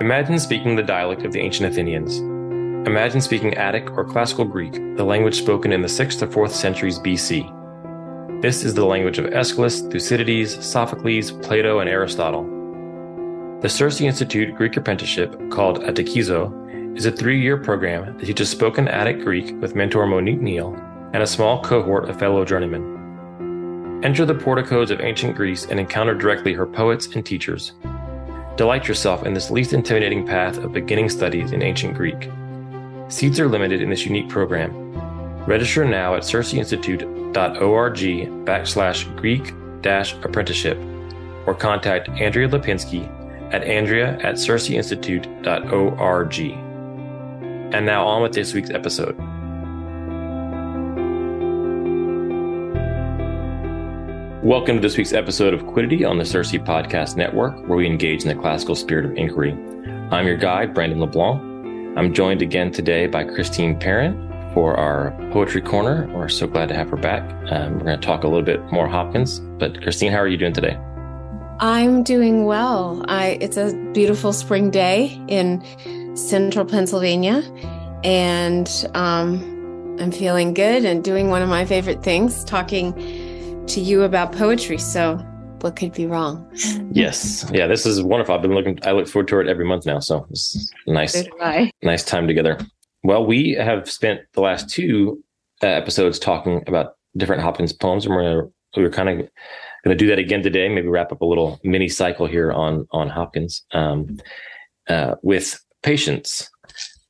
Imagine speaking the dialect of the ancient Athenians. Imagine speaking Attic or Classical Greek, the language spoken in the 6th to 4th centuries BC. This is the language of Aeschylus, Thucydides, Sophocles, Plato, and Aristotle. The Circe Institute Greek Apprenticeship, called Atekizo, is a three year program that teaches spoken Attic Greek with mentor Monique Neal and a small cohort of fellow journeymen. Enter the porticos of ancient Greece and encounter directly her poets and teachers. Delight yourself in this least intimidating path of beginning studies in ancient Greek. Seats are limited in this unique program. Register now at circeinstitute.org backslash Greek dash apprenticeship or contact Andrea Lipinski at andrea at. And now on with this week's episode. Welcome to this week's episode of Quiddity on the Circe Podcast Network, where we engage in the classical spirit of inquiry. I'm your guide, Brandon LeBlanc. I'm joined again today by Christine Perrin for our Poetry Corner. We're so glad to have her back. Um, we're going to talk a little bit more Hopkins. But Christine, how are you doing today? I'm doing well. I it's a beautiful spring day in central Pennsylvania, and um, I'm feeling good and doing one of my favorite things, talking to you about poetry. So what could be wrong? Yes. Yeah, this is wonderful. I've been looking I look forward to it every month now. So it's nice So nice time together. Well, we have spent the last two uh, episodes talking about different Hopkins poems, and we're gonna, we're kind of going to do that again today. Maybe wrap up a little mini cycle here on on Hopkins um, uh, with patience.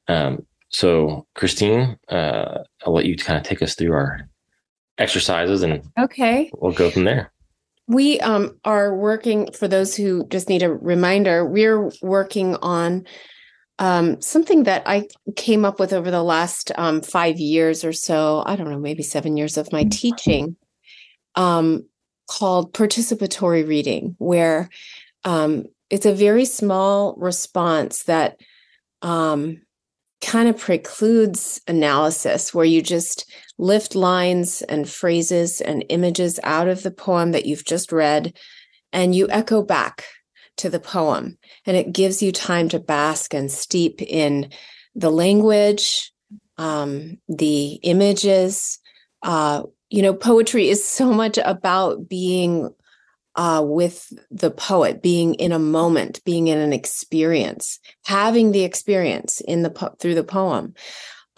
Um, so, Christine, uh, I'll let you kind of take us through our exercises, and Okay. we'll go from there. We um, are working, for those who just need a reminder, we're working on um, something that I came up with over the last um, five years or so. I don't know, maybe seven years of my teaching um, called participatory reading, where um, it's a very small response that um, kind of precludes analysis, where you just lift lines and phrases and images out of the poem that you've just read and you echo back to the poem. And it gives you time to bask and steep in the language, um, the images. Uh, you know, poetry is so much about being uh, with the poet, being in a moment, being in an experience, having the experience in the po- through the poem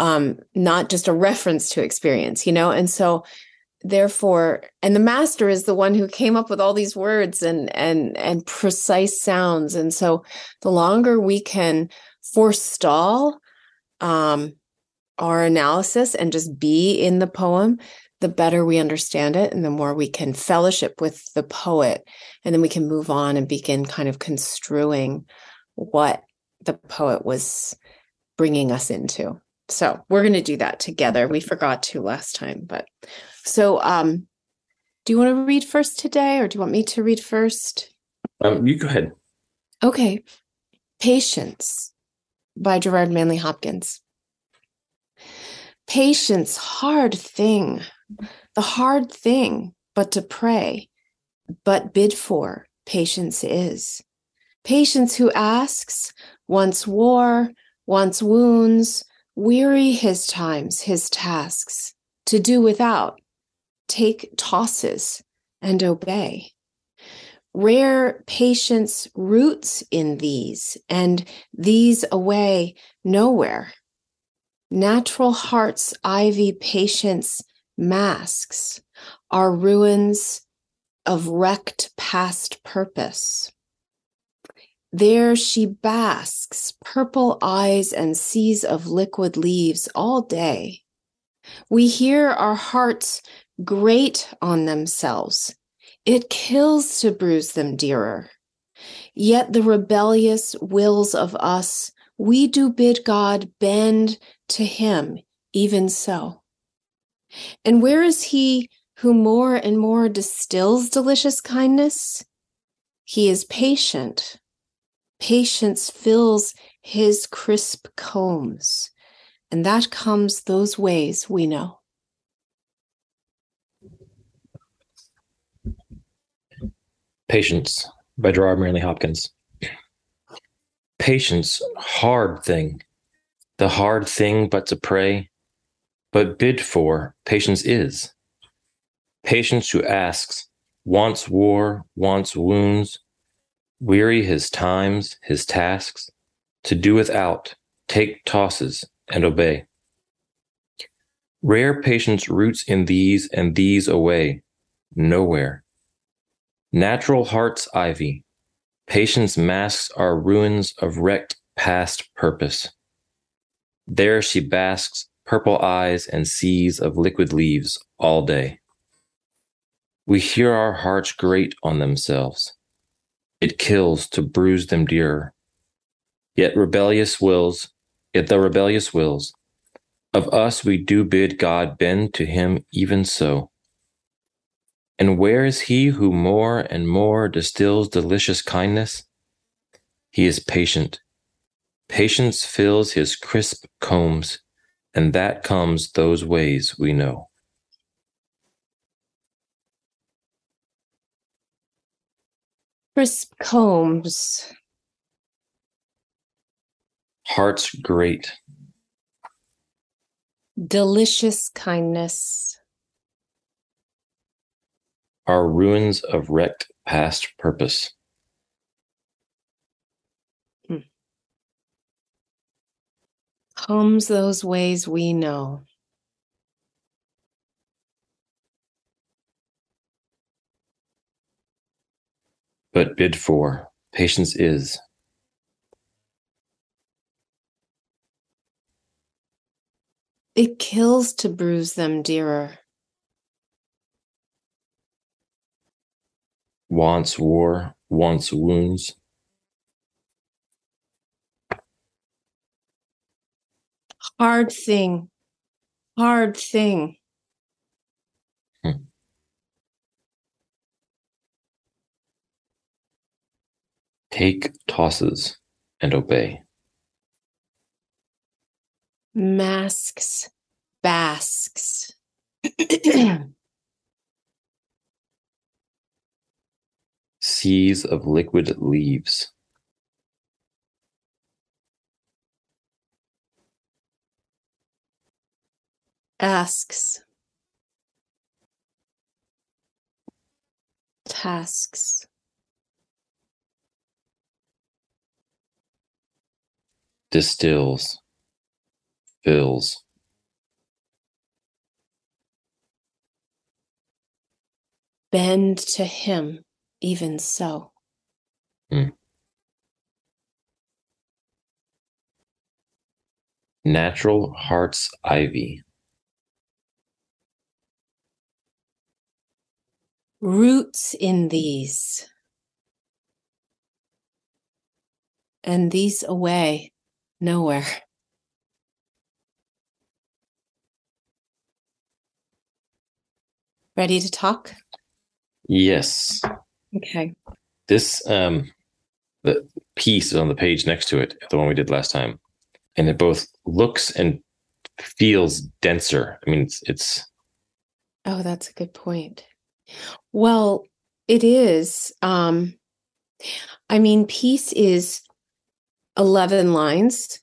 um, not just a reference to experience, you know? And so therefore, and the master is the one who came up with all these words and and and precise sounds. And so the longer we can forestall um our analysis and just be in the poem, the better we understand it and the more we can fellowship with the poet. And then we can move on and begin kind of construing what the poet was bringing us into. So we're going to do that together. We forgot to last time, but so um do you want to read first today or do you want me to read first? Um, you go ahead. Okay. Patience by Gerard Manley Hopkins. Patience, hard thing, the hard thing, but to pray, but bid for, patience is. Patience who asks, wants war, wants wounds, weary his times, his tasks, to do without, take tosses and obey. Rare patience roots in these, and these away nowhere. Natural heart's ivy patience masks are ruins of wrecked past purpose. There she basks, purple eyes and seas of liquid leaves all day. We hear our hearts grate on themselves. It kills to bruise them dearer. Yet the rebellious wills of us, we do bid God bend to him, even so. And where is he who more and more distills delicious kindness? He is patient. Patience fills his crisp combs, and that comes those ways we know. Patience by Gerard Manley Hopkins. patience, hard thing, the hard thing but to pray, but bid for, patience is. Patience who asks, wants war, wants wounds, weary his times, his tasks, to do without, take tosses, and obey. Rare patience roots in these and these away, nowhere. Natural heart's ivy, patience masks our ruins of wrecked past purpose. There she basks purple eyes and seas of liquid leaves all day. We hear our hearts grate on themselves. It kills to bruise them dearer. Yet rebellious wills, yet the rebellious wills, of us we do bid God bend to him even so. And where is he who more and more distills delicious kindness? He is patient. Patience fills his crisp combs, and that comes those ways we know. Crisp combs. Hearts grate. Delicious kindness. Are ruins of wrecked past purpose. Hmm. Comes those ways we know. But bid for, patience is. It kills to bruise them dearer. Wants war, wants wounds. Hard thing. Hard thing. Take tosses and obey. Masks. Basks. Seas of liquid leaves. Asks. Tasks. Distills. Fills. Bend to him, even so. Hmm. Natural heart's ivy. Roots in these. And these away, nowhere. Ready to talk? Yes. Okay. This um the piece is on the page next to it, the one we did last time. And it both looks and feels denser. I mean it's it's Oh, that's a good point. Well, it is. Um, I mean, peace is 11 lines,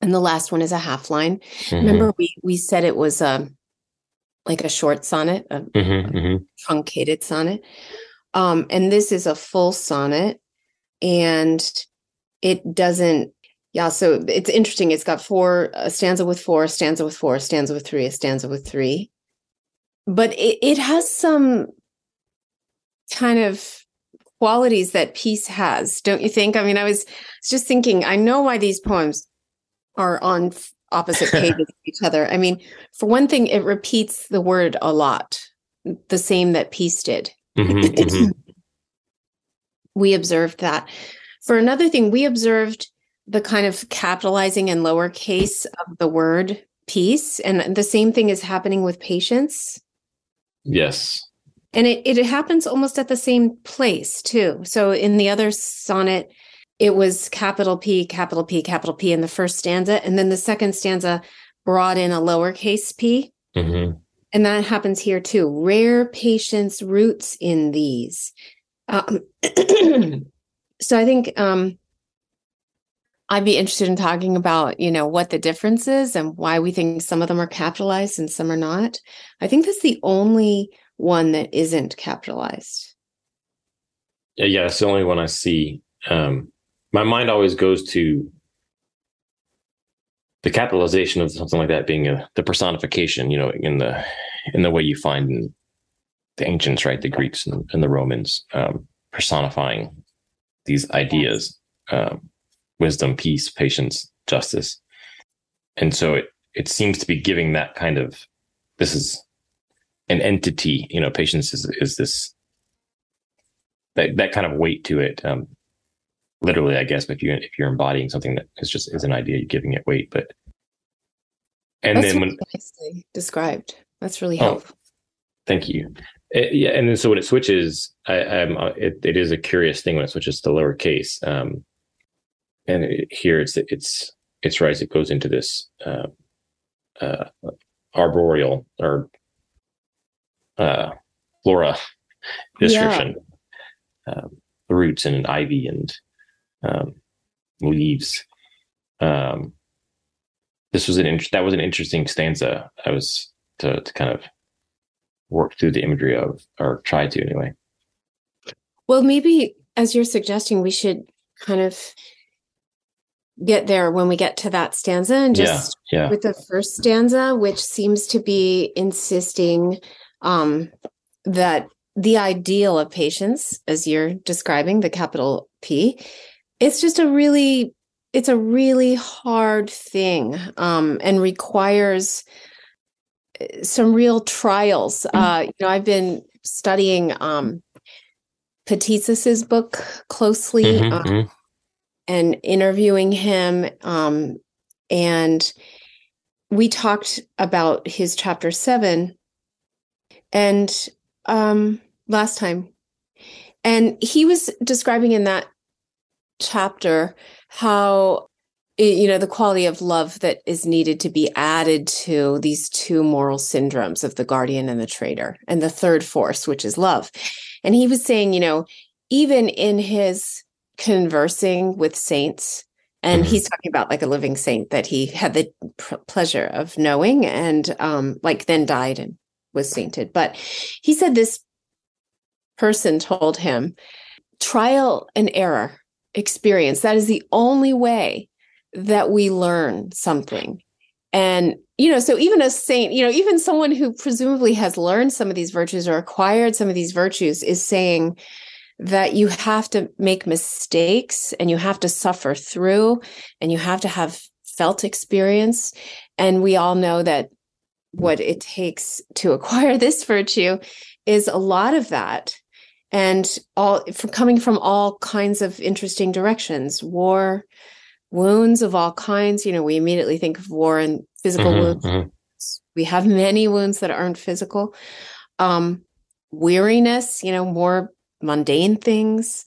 and the last one is a half line. mhm, Remember, we, we said it was a, like a short sonnet, a mhm, mhm. truncated sonnet. Um, and this is a full sonnet, and it doesn't. Yeah, so it's interesting. It's got four a stanza with four, a stanza with four, a stanza with three, a stanza with three. But it, it has some kind of qualities that peace has, don't you think? I mean, I was just thinking, I know why these poems are on opposite pages of each other. I mean, for one thing, it repeats the word a lot, the same that peace did. Mhm, mhm. we observed that. For another thing, we observed the kind of capitalizing and lowercase of the word peace. And the same thing is happening with patience. Yes. And it, it happens almost at the same place, too. So in the other sonnet, it was capital P, capital P, capital P in the first stanza. And then the second stanza brought in a lowercase p. Mhm. And that happens here too. Rare patience roots in these. Um, so I think um, I'd be interested in talking about, you know, what the difference is and why we think some of them are capitalized and some are not. I think that's the only one that isn't capitalized. Yeah, yeah, it's the only one I see. Um, my mind always goes to the capitalization of something like that being a, the personification, you know, in the in the way you find in the ancients, right, the Greeks and, and the Romans, um, personifying these ideas, um, wisdom, peace, patience, justice, and so it it seems to be giving that kind of this is an entity, you know, patience is is this that that kind of weight to it. Um, literally, I guess, if you if you're embodying something that is just is an idea, you're giving it weight. But and That's then when nicely described, that's really oh, helpful. Thank you. It, uh, yeah, and then so when it switches, I, I'm uh, it, it is a curious thing when it switches to lowercase. Um, and it, here it's it's it's right. It goes into this uh, uh, arboreal or uh, flora description. Yeah. Um, roots and an ivy and um, leaves. Um, this was an int- that was an interesting stanza. I was to, to kind of work through the imagery of, or try to anyway. Well, maybe as you're suggesting, we should kind of get there when we get to that stanza and just yeah, yeah. with the first stanza, which seems to be insisting um, that the ideal of patience, as you're describing, the capital P, it's just a really it's a really hard thing um, and requires uh, some real trials. Mm-hmm. Uh, you know, I've been studying um, Patitsas's book closely mm-hmm, um, mm-hmm. and interviewing him, um, and we talked about his chapter seven, and um, last time, and he was describing in that chapter how you know the quality of love that is needed to be added to these two moral syndromes of the guardian and the trader and the third force which is love and he was saying you know even in his conversing with saints and mm-hmm. he's talking about like a living saint that he had the pr- pleasure of knowing and um like then died and was sainted but he said this person told him trial and error experience. That is the only way that we learn something. And, you know, so even a saint, you know, even someone who presumably has learned some of these virtues or acquired some of these virtues is saying that you have to make mistakes and you have to suffer through and you have to have felt experience. And we all know that what it takes to acquire this virtue is a lot of that. And all from coming from all kinds of interesting directions war wounds of all kinds. You know we immediately think of war and physical mm-hmm, wounds. mm-hmm. we have many wounds that aren't physical. Um weariness you know more mundane things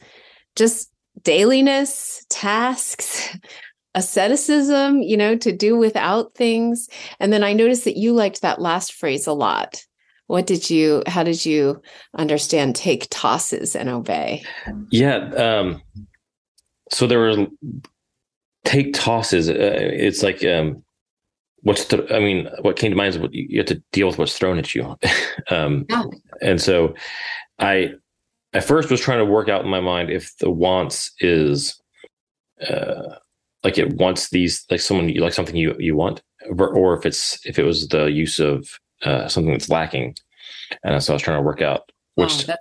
just dailiness tasks asceticism you know to do without things. And then i noticed that you liked that last phrase a lot. What did you how did you understand take tosses and obey? Yeah um so there were take tosses uh, it's like um what's th- i mean what came to mind is what you have to deal with what's thrown at you. Um yeah. and so i at first was trying to work out in my mind if the wants is uh like it wants these like someone you like something you you want or, or if it's if it was the use of uh, something that's lacking. And so I was trying to work out which oh,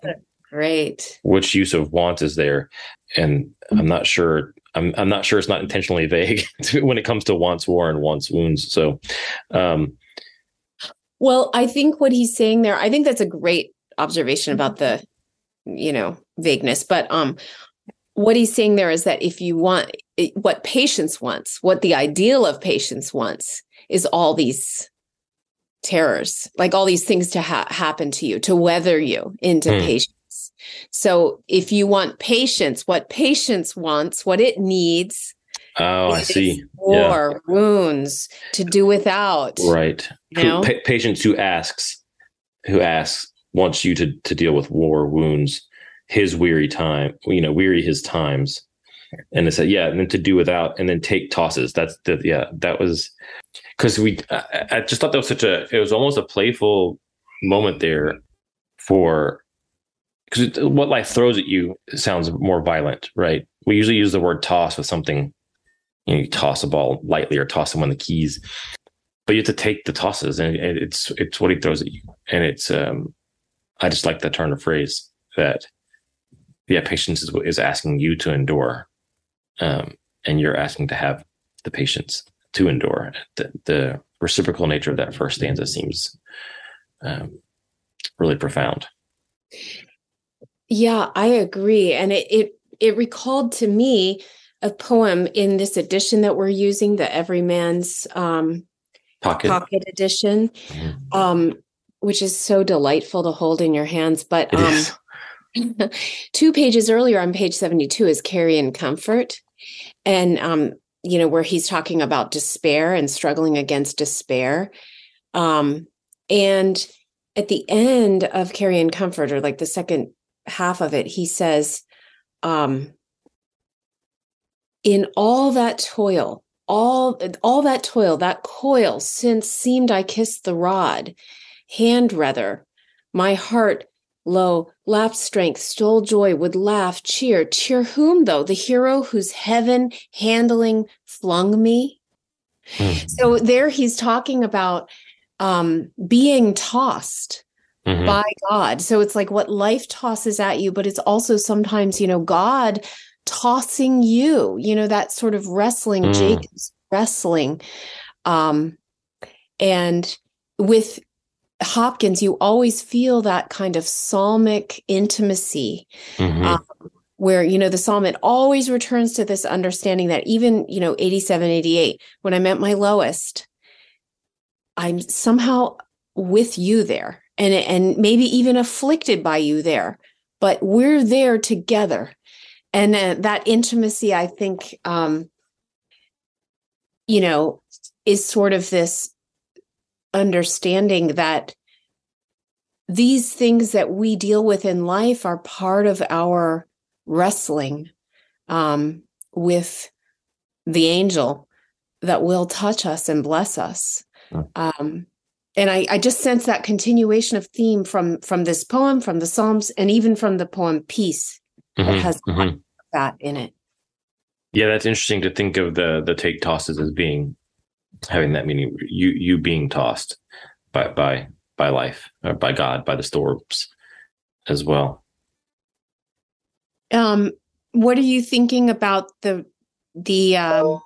great which use of want is there, and I'm not sure. I'm I'm not sure it's not intentionally vague when it comes to wants war and wants wounds. So, um, well, I think what he's saying there, I think that's a great observation about the, you know, vagueness. But um, what he's saying there is that if you want what patience wants, what the ideal of patience wants, is all these terrors, like all these things to ha- happen to you, to weather you into mm. patience. So if you want patience, what patience wants, what it needs. Oh, I see. War, yeah. wounds to do without. Right. You know? Pa- patience who asks, who asks, wants you to, to deal with war, wounds, his weary time, you know, weary his times. And it said yeah and then to do without and then take tosses. That's the yeah that was because we I, I just thought that was such a it was almost a playful moment there for because what life throws at you sounds more violent right? We usually use the word toss with something you, know, you toss a ball lightly or toss someone the keys but you have to take the tosses and it's it's what he throws at you. And it's um i just like that turn of phrase that yeah patience is, is asking you to endure um, and you're asking to have the patience to endure. The, the reciprocal nature of that first stanza seems um, really profound. Yeah, I agree, and it it it recalled to me a poem in this edition that we're using, the Everyman's um, Pocket Pocket edition, mm-hmm. um, which is so delightful to hold in your hands. But um, two pages earlier on page 72 is Carrion Comfort. And um, you know where he's talking about despair and struggling against despair. Um, and at the end of carrion comfort or like the second half of it he says um, in all that toil all all that toil that coil since seemed i kissed the rod. Hand rather my heart Lo, laughed strength, stole joy, would laugh, cheer. Cheer whom, though? The hero whose heaven handling flung me? Mm-hmm. So there he's talking about um, being tossed mm-hmm. by God. So it's like what life tosses at you, but it's also sometimes, you know, God tossing you, you know, that sort of wrestling, mm. Jacob's wrestling. Um, and with Hopkins, you always feel that kind of psalmic intimacy. Mm-hmm. Um, where you know the psalm it always returns to this understanding that even you know 87 88 when i'm at my lowest i'm somehow with you there and and maybe even afflicted by you there but we're there together and uh, that intimacy i think um you know is sort of this understanding that these things that we deal with in life are part of our wrestling um, with the angel that will touch us and bless us. Um, and I, I, just sense that continuation of theme from from this poem, from the Psalms, and even from the poem "Peace" mm-hmm, that has mm-hmm. that in it. Yeah, that's interesting to think of the the take tosses as being having that meaning you you being tossed by by by life or by god by the storms as well. Um what are you thinking about the the um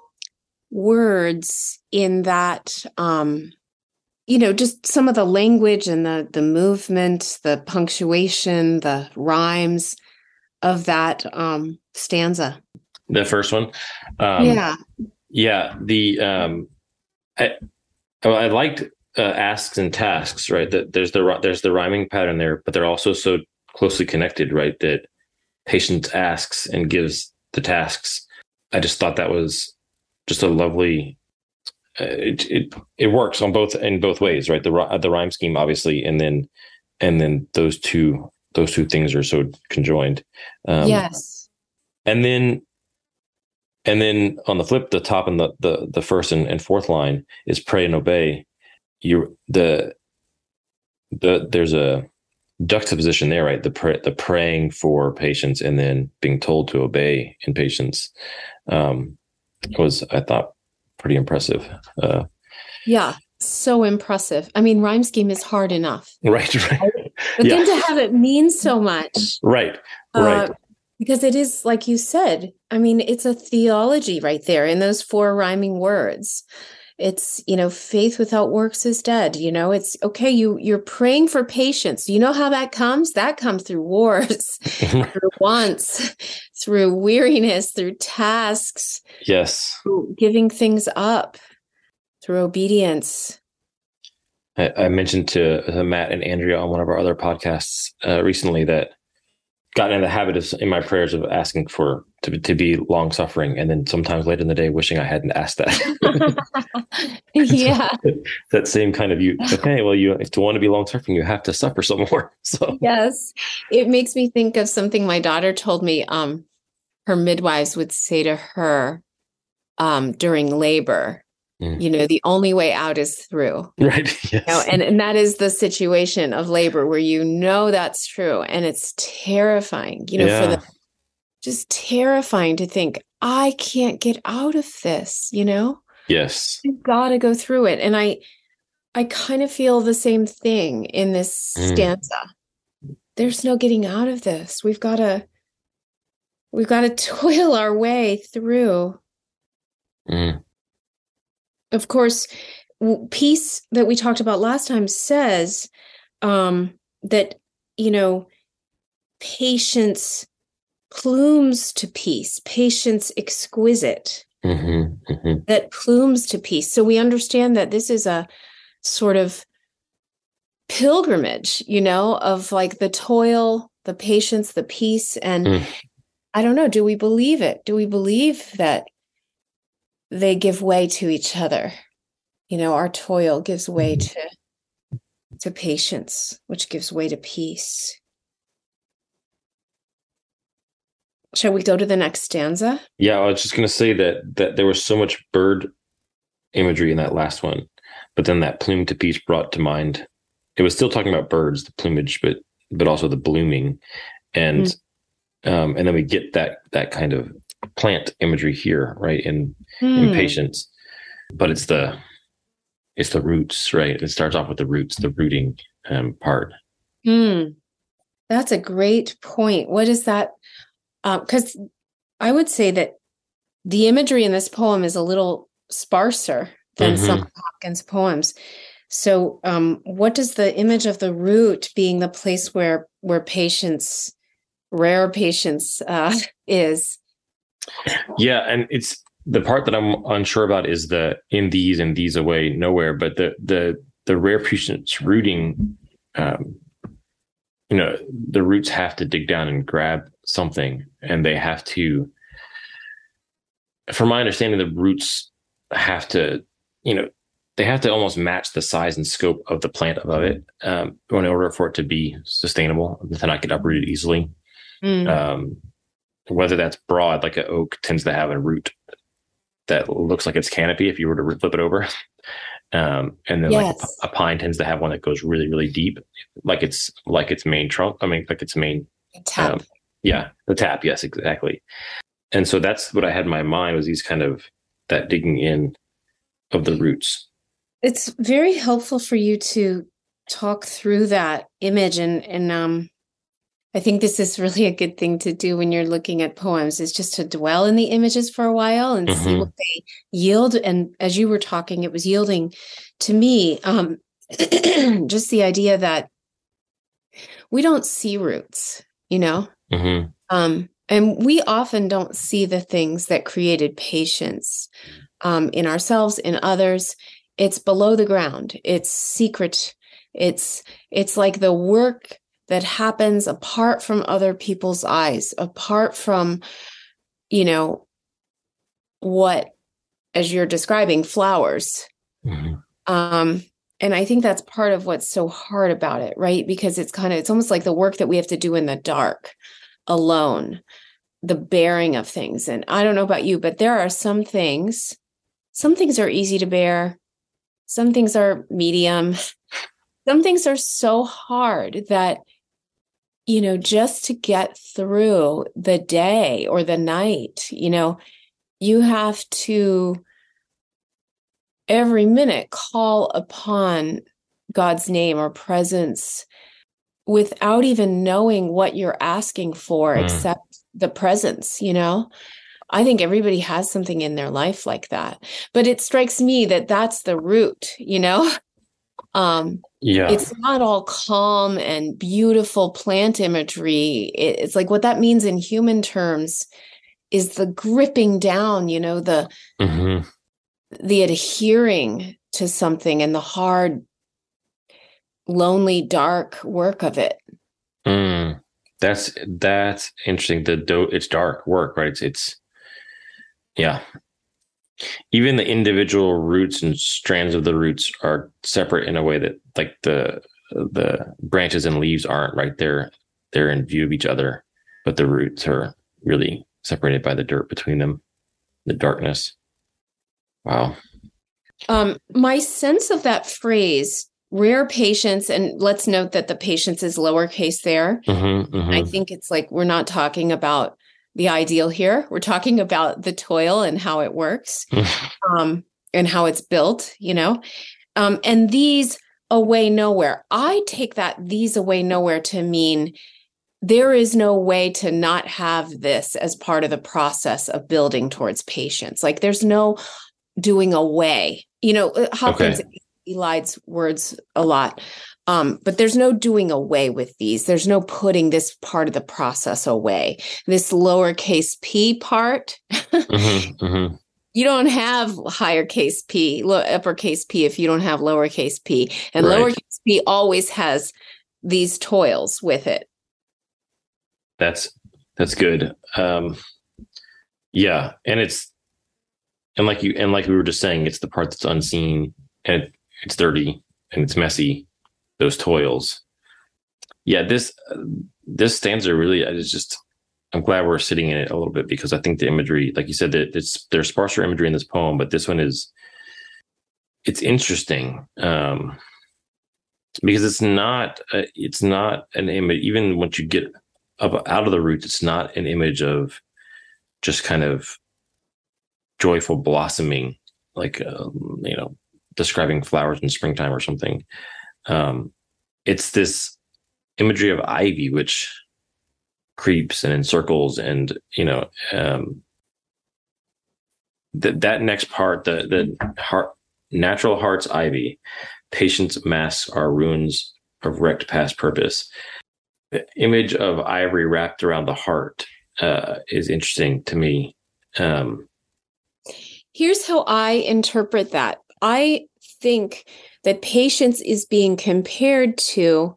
words in that um you know just some of the language and the the movement the punctuation the rhymes of that um stanza? The first one? Um yeah. yeah the um I I liked uh, asks and tasks, right? That there's the there's the rhyming pattern there, but they're also so closely connected, right? That patience asks and gives the tasks. I just thought that was just a lovely. Uh, it it it works on both in both ways, right? The the rhyme scheme, obviously, and then and then those two those two things are so conjoined. Um, yes, and then and then on the flip, the top and the the, the first and, and fourth line is pray and obey. You the the there's a juxtaposition there, right? The pray, the praying for patience and then being told to obey in patience um, was, I thought, pretty impressive. Uh, yeah, so impressive. I mean, rhyme scheme is hard enough, right? Right. But yeah. then to have it mean so much, right? Right. Uh, because it is like you said i mean it's a theology right there in those four rhyming words. It's you know faith without works is dead you know? It's okay you you're praying for patience. You know how that comes? That comes through wars through wants through weariness through tasks yes. through giving things up through obedience. I, I mentioned to Matt and Andrea on one of our other podcasts uh, recently that gotten in the habit of in my prayers of asking for to, to be long suffering and then sometimes later in the day wishing i hadn't asked that. Yeah. that same kind of you okay well you if to want to be long suffering you have to suffer some more so. Yes. It makes me think of something my daughter told me um her midwives would say to her um, during labor, mm. you know, the only way out is through. Right. Yes. You know, and, and that is the situation of labor where you know that's true. And it's terrifying, you know, yeah. for the just terrifying to think, I can't get out of this, you know? Yes. You've got to go through it. And I I kind of feel the same thing in this mm. stanza. There's no getting out of this. We've got to we've got to toil our way through. Mm. Of course, peace that we talked about last time says um, that you know patience plumes to peace, patience exquisite. Mm-hmm, mm-hmm. That plumes to peace. So we understand that this is a sort of pilgrimage, you know, of like the toil, the patience, the peace. And mm. I don't know, do we believe it? Do we believe that they give way to each other? You know, our toil gives way mm-hmm. to to patience, which gives way to peace. Shall we go to the next stanza? Yeah, I was just going to say that that there was so much bird imagery in that last one, but then that plume to peace brought to mind. It was still talking about birds, the plumage, but but also the blooming, and mm. um, and then we get that that kind of plant imagery here, right? In mm. in hmm. patience, but it's the it's the roots, right? It starts off with the roots, the rooting um, part. Hmm. That's a great point. What is that? because um, I would say that the imagery in this poem is a little sparser than mm-hmm. some Hopkins poems. So, um, what does the image of the root being the place where where patience, rare patience, uh, is? Yeah, and it's the part that I'm unsure about is the in these and these away nowhere, but the the the rare patience rooting um, you know the roots have to dig down and grab something and they have to from my understanding the roots have to you know they have to almost match the size and scope of the plant above it um, in order for it to be sustainable to not get uprooted easily mm. um, whether that's broad like an oak tends to have a root that looks like its canopy if you were to flip it over um, and then yes. like a, a, pine tends to have one that goes really, really deep, like it's like its main trunk. I mean, like its main tap. Um, yeah, the tap. Yes, exactly. And so that's what I had in my mind was these kind of that digging in of the roots. It's very helpful for you to talk through that image and and um I think this is really a good thing to do when you're looking at poems is just to dwell in the images for a while and mm-hmm. see what they yield. And as you were talking, it was yielding to me um, just the idea that we don't see roots, you know? Mm-hmm. Um, and we often don't see the things that created patience um, in ourselves, in others. It's below the ground. It's secret. It's it's like the work that happens apart from other people's eyes, apart from, you know, what, as you're describing, flowers. Mm-hmm. Um, and I think that's part of what's so hard about it, right? Because it's kind of, it's almost like the work that we have to do in the dark alone, the bearing of things. And I don't know about you, but there are some things, some things are easy to bear, some things are medium, some things are so hard that you know, just to get through the day or the night, you know, you have to every minute call upon God's name or presence without even knowing what you're asking for, mm. except the presence, you know? I think everybody has something in their life like that. But it strikes me that that's the root, you know? Um, yeah. It's not all calm and beautiful plant imagery. It's like what that means in human terms is the gripping down, you know, the mm-hmm. the adhering to something and the hard, lonely, dark work of it. Mm. That's that's interesting. The do it's dark work, right? It's it's yeah, even the individual roots and strands of the roots are separate in a way that like the the branches and leaves aren't right there they're in view of each other but the roots are really separated by the dirt between them, the darkness. Wow. Um, my sense of that phrase, rare patience, and let's note that the patience is lowercase there. Mm-hmm, mm-hmm. I think it's like we're not talking about the ideal here. We're talking about the toil and how it works um, and how it's built, you know. Um, and these away nowhere. I take that these away nowhere to mean there is no way to not have this as part of the process of building towards patience. Like there's no doing away. You know, uh, Hopkins okay. elides words a lot. Um, but there's no doing away with these. There's no putting this part of the process away. This lowercase p part, mm-hmm, mm-hmm you don't have higher case p uppercase p if you don't have lowercase p and right. lowercase p always has these toils with it that's that's good um yeah and it's and like you and like we were just saying it's the part that's unseen and it's dirty and it's messy those toils yeah this this stanza really is just I'm glad we're sitting in it a little bit because I think the imagery, like you said, that it's there's sparser imagery in this poem, but this one is it's interesting um, because it's not a, it's not an image. Even once you get up out of the roots, it's not an image of just kind of joyful blossoming, like um, you know, describing flowers in springtime or something. Um, it's this imagery of ivy, which creeps and encircles and you know um that that next part the the heart natural heart's ivy. Patience masks our ruins of wrecked past purpose. The image of ivory wrapped around the heart uh, is interesting to me. Um here's how i interpret that. I think that patience is being compared to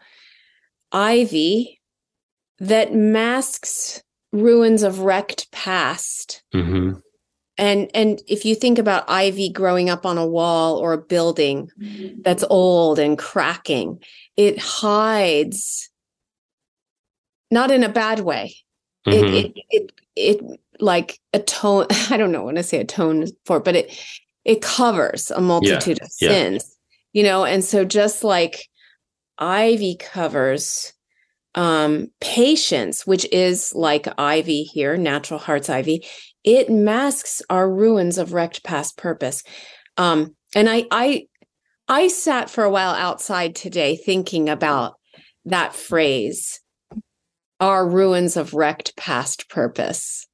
ivy that masks ruins of wrecked past. Mm-hmm. And and if you think about ivy growing up on a wall or a building that's old and cracking, it hides not in a bad way. Mm-hmm. It, it it it like atone I don't know when I say atone for, but it it covers a multitude yeah. of sins. Yeah. You know, and so just like ivy covers um, patience, which is like ivy here, natural heart's ivy, it masks our ruins of wrecked past purpose. Um, and I, I, I sat for a while outside today thinking about that phrase, our ruins of wrecked past purpose.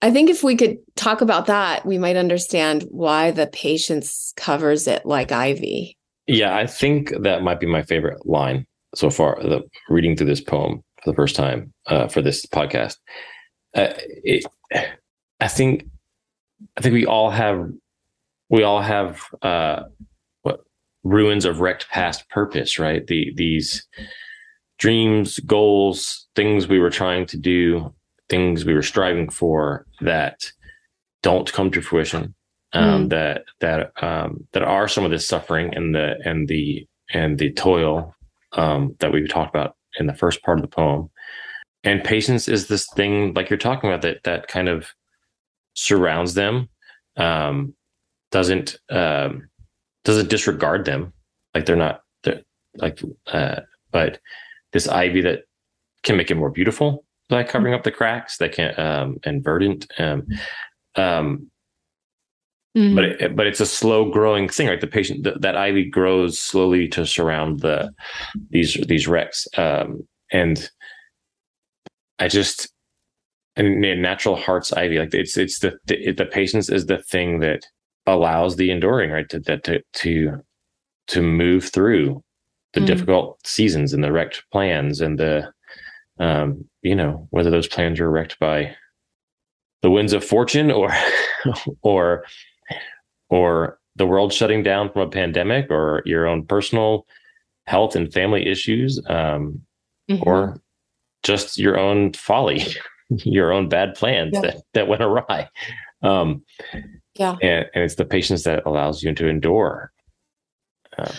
I think if we could talk about that, we might understand why the patience covers it like ivy. Yeah, I think that might be my favorite line so far, the reading through this poem for the first time uh, for this podcast. Uh, it, I think, I think we all have, we all have uh, what ruins of wrecked past purpose, right? The these dreams, goals, things we were trying to do, things we were striving for that don't come to fruition. Um, mm. That that um, that are some of this suffering and the and the and the toil um, that we talked about in the first part of the poem. And patience is this thing, like you're talking about, that that kind of surrounds them, um, doesn't um, doesn't disregard them, like they're not they're, like, uh, but this ivy that can make it more beautiful by covering up the cracks that can um, and verdant. Um, um, Mm-hmm. But it, but it's a slow growing thing, right? The patient th- that ivy grows slowly to surround the these these wrecks, um, and I just and natural heart's ivy, like it's it's the the, the patience is the thing that allows the enduring, right? To that to to to move through the mm-hmm. difficult seasons and the wrecked plans and the um, you know whether those plans are wrecked by the winds of fortune or or or the world shutting down from a pandemic or your own personal health and family issues um, mm-hmm. or just your own folly your own bad plans yeah. that, that went awry um, yeah and, and, it's the patience that allows you to endure uh,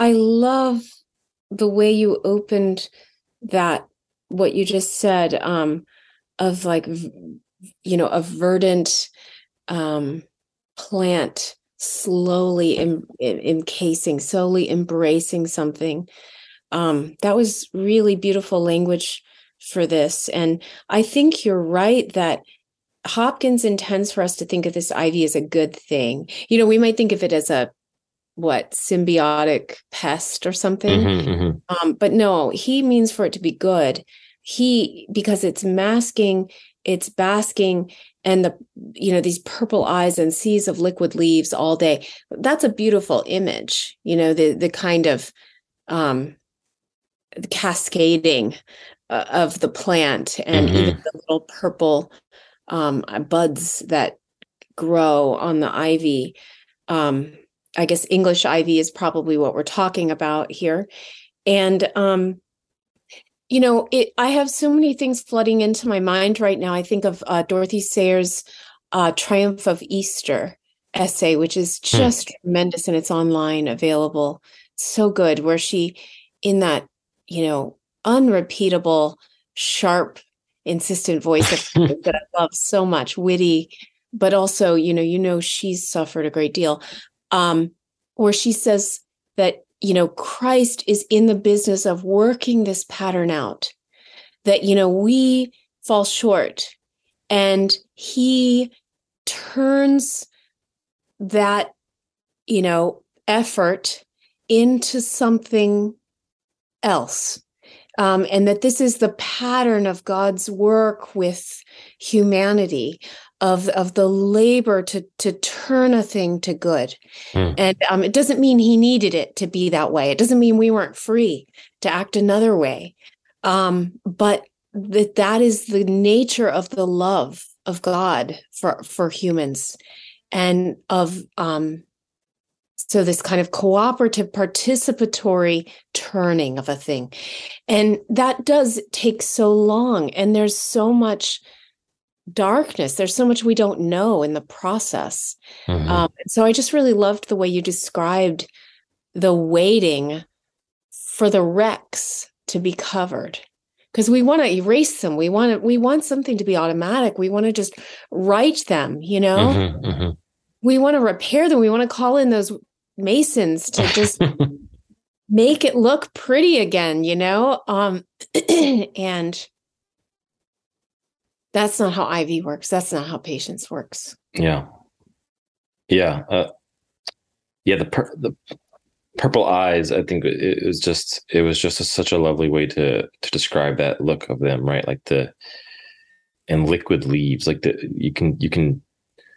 i love the way you opened that what you just said um, of like you know, a verdant um, plant slowly em- encasing, slowly embracing something. Um, that was really beautiful language for this. And I think you're right that Hopkins intends for us to think of this ivy as a good thing. You know, we might think of it as a what symbiotic pest or something. Mm-hmm, mm-hmm. Um, but no, he means for it to be good. He because it's masking, it's basking, and the you know these purple eyes and seas of liquid leaves all day. That's a beautiful image. You know the the kind of um, the cascading uh, of the plant and mm-hmm. even the little purple um, buds that grow on the ivy. Um, I guess English ivy is probably what we're talking about here. And um, you know, it, I have so many things flooding into my mind right now. I think of uh, Dorothy Sayers' uh, "Triumph of Easter" essay, which is hmm. just tremendous, and it's online available. so good, where she, in that, you know, unrepeatable, sharp insistent voice that I love so much, witty, but also, you know, you know, she's suffered a great deal. Um, where she says that, you know, Christ is in the business of working this pattern out, that, you know, we fall short and he turns that, you know, effort into something else. Um, and that this is the pattern of God's work with humanity, of of the labor to to turn a thing to good. Mm. And um, it doesn't mean He needed it to be that way. It doesn't mean we weren't free to act another way. Um, but that that is the nature of the love of God for for humans, and of um, so, this kind of cooperative, participatory turning of a thing. And that does take so long. And there's so much darkness. There's so much we don't know in the process. Mm-hmm. Um, so, I just really loved the way you described the waiting for the wrecks to be covered because we want to erase them we want to, we want something to be automatic we want to just write them you know mm-hmm, mm-hmm. we want to repair them we want to call in those masons to just make it look pretty again, you know? Um and that's not how Ivy works. That's not how patience works. Yeah. Yeah. Uh, yeah, the pur- the purple eyes, I think it, was just it was just a, such a lovely way to to describe that look of them, right? Like the and liquid leaves, like the you can you can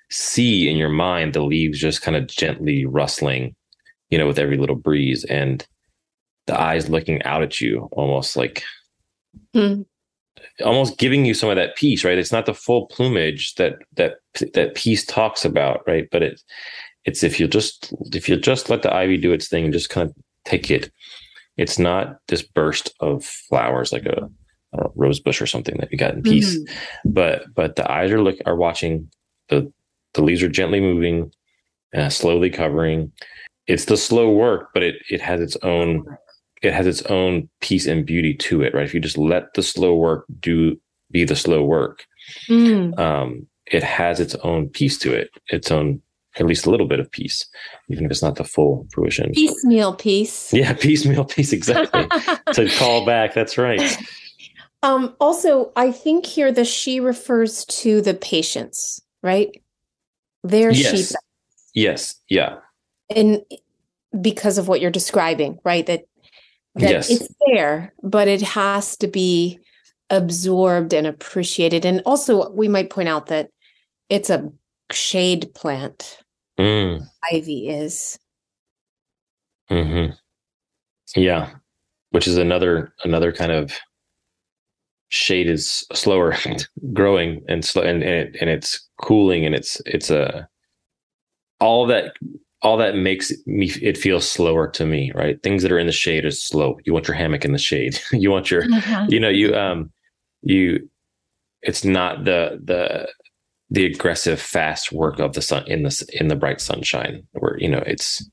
see in your mind the leaves just kind of gently rustling, you know, with every little breeze and the eyes looking out at you almost like mm. Almost giving you some of that peace, right? It's not the full plumage that that that peace talks about, right? But it it's if you just if you just let the ivy do its thing and just kind of take it, it's not this burst of flowers like a, a rose bush or something that you got in peace. Mm-hmm. But but the eyes are look are watching the the leaves are gently moving, uh, slowly covering. It's the slow work, but it it has its own it has its own peace and beauty to it, right? If you just let the slow work do be the slow work, mm. um, it has its own peace to it, its own at least a little bit of peace, even if it's not the full fruition. Piecemeal peace. Yeah, piecemeal peace, exactly. to call back, that's right. Um, also, I think here the she refers to the patience, right? Their yes. sheep. Yes. Yeah. And because of what you're describing, right? That that yes. it's there, but it has to be absorbed and appreciated. And also, we might point out that it's a shade plant. Mm. Ivy is. Hmm. Yeah, which is another another kind of shade is slower growing and slow and and, it, and it's cooling and it's it's a all that all that makes me it feel slower to me right things that are in the shade is slow you want your hammock in the shade you want your uh-huh. you know you um you it's not the the the aggressive fast work of the sun in the in the bright sunshine where you know it's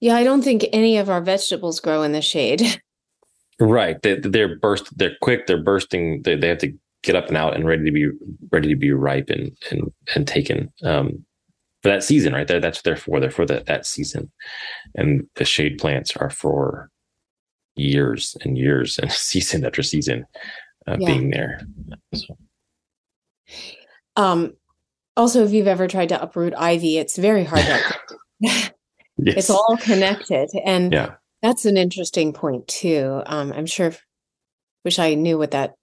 yeah i don't think any of our vegetables grow in the shade Right. They, they're burst. They're quick. They're bursting. They, they have to get up and out and ready to be ready to be ripe and and and taken um, for that season, right? There, that's what they're for. They're for that that season, and the shade plants are for years and years and season after season uh, yeah. being there. So. Um, also, if you've ever tried to uproot ivy, it's very hard to. yes. It's all connected, and yeah. that's an interesting point too. Um, I'm sure. Wish I knew what that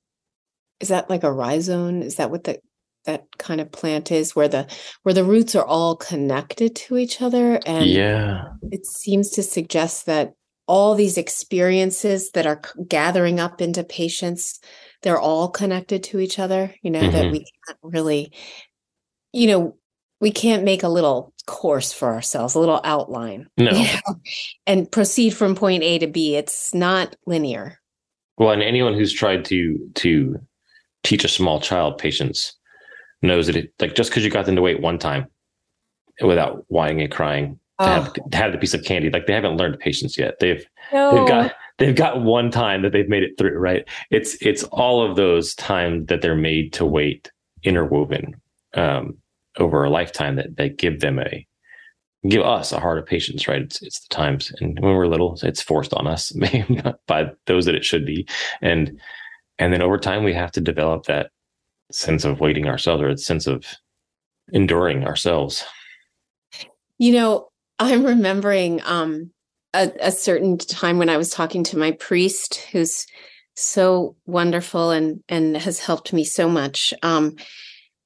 is. That like a rhizome? Is that what the that kind of plant is, where the where the roots are all connected to each other? And yeah, it seems to suggest that all these experiences that are gathering up into patience they're all connected to each other you know mm-hmm. that we can't really you know we can't make a little course for ourselves a little outline no. You know, and proceed from point a to b it's not linear well and anyone who's tried to to teach a small child patience knows that it like just because you got them to wait one time without whining and crying to, oh. have, to have the piece of candy like they haven't learned patience yet they've no. they've got they've got one time that they've made it through, right? It's it's all of those times that they're made to wait interwoven um, over a lifetime that that give them a give us a heart of patience, right? It's it's the times, and when we're little, it's forced on us by those that it should be, and and then over time we have to develop that sense of waiting ourselves or a sense of enduring ourselves. You know, I'm remembering um, a, a certain time when I was talking to my priest, who's so wonderful and and has helped me so much. Um,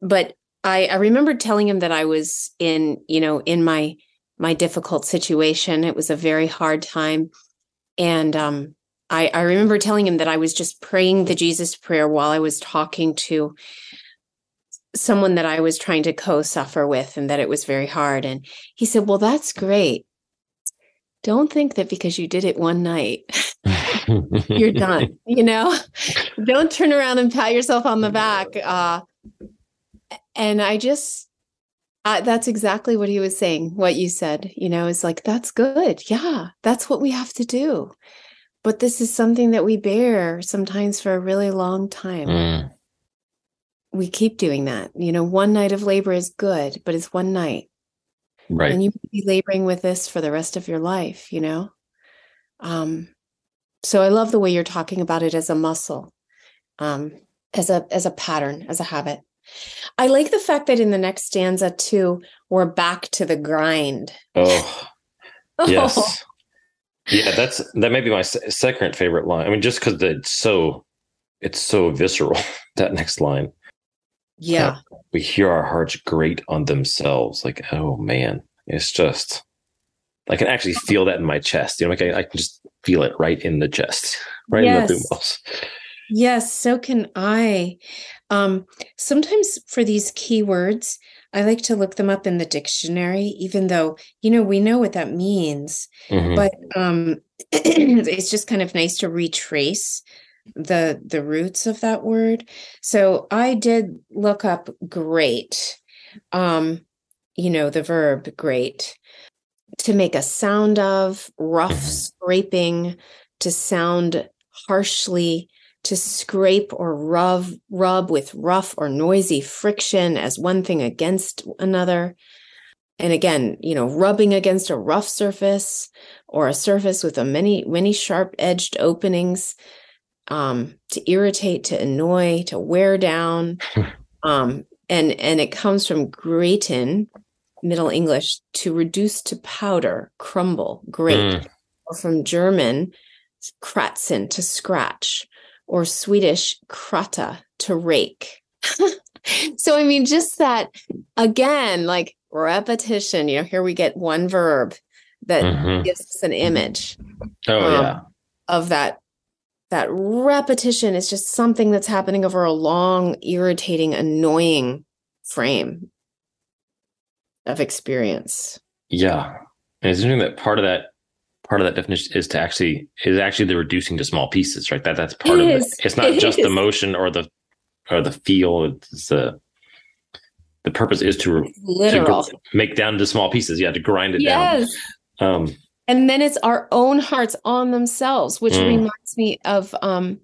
but I, I remember telling him that I was in, you know, in my my difficult situation. It was a very hard time, and um, I, I remember telling him that I was just praying the Jesus prayer while I was talking to someone that I was trying to co-suffer with, and that it was very hard. And he said, "Well, that's great." don't think that because you did it one night, you're done. You know, don't turn around and pat yourself on the back. Uh, and I just, uh, that's exactly what he was saying. What you said, you know, is like, that's good. Yeah, that's what we have to do. But this is something that we bear sometimes for a really long time. Mm. We keep doing that. You know, one night of labor is good, but it's one night. Right. And you may be laboring with this for the rest of your life, you know? Um, so I love the way you're talking about it as a muscle, um, as a as a pattern, as a habit. I like the fact that in the next stanza too, we're back to the grind. Oh, yes, yeah. That's that may be my second favorite line. I mean, just because it's so it's so visceral. that next line. Yeah. Uh, we hear our hearts grate on themselves. Like, oh man, it's just, I can actually feel that in my chest. You know, like I, I can just feel it right in the chest, right yes. in the thumos. Yes, so can I. Um, sometimes for these keywords, I like to look them up in the dictionary, even though, you know, we know what that means. Mm-hmm. But um, it's just kind of nice to retrace the the roots of that word. So I did look up grate, Um, you know, the verb grate to make a sound of, rough mm-hmm. scraping, to sound harshly, to scrape or rub rub with rough or noisy friction as one thing against another. And again, you know, rubbing against a rough surface or a surface with a many, many sharp edged openings um, to irritate, to annoy, to wear down. um, and and it comes from gratin, Middle English, to reduce to powder, crumble, grate, mm. or from German, kratzen, to scratch, or Swedish krata, to rake. so I mean, just that again, like repetition. You know, here we get one verb that mm-hmm. gives us an image. Oh um, yeah, of that that repetition is just something that's happening over a long, irritating, annoying frame of experience. Yeah. And it's interesting that part of that part of that definition is to actually is actually the reducing to small pieces, right? That that's part it of is. it. It's not it just is. the motion or the or the feel. It's the the purpose is to, Literal. to make down to small pieces. Yeah, to grind it yes. down. Um, and then it's our own hearts on themselves which mm. reminds me of um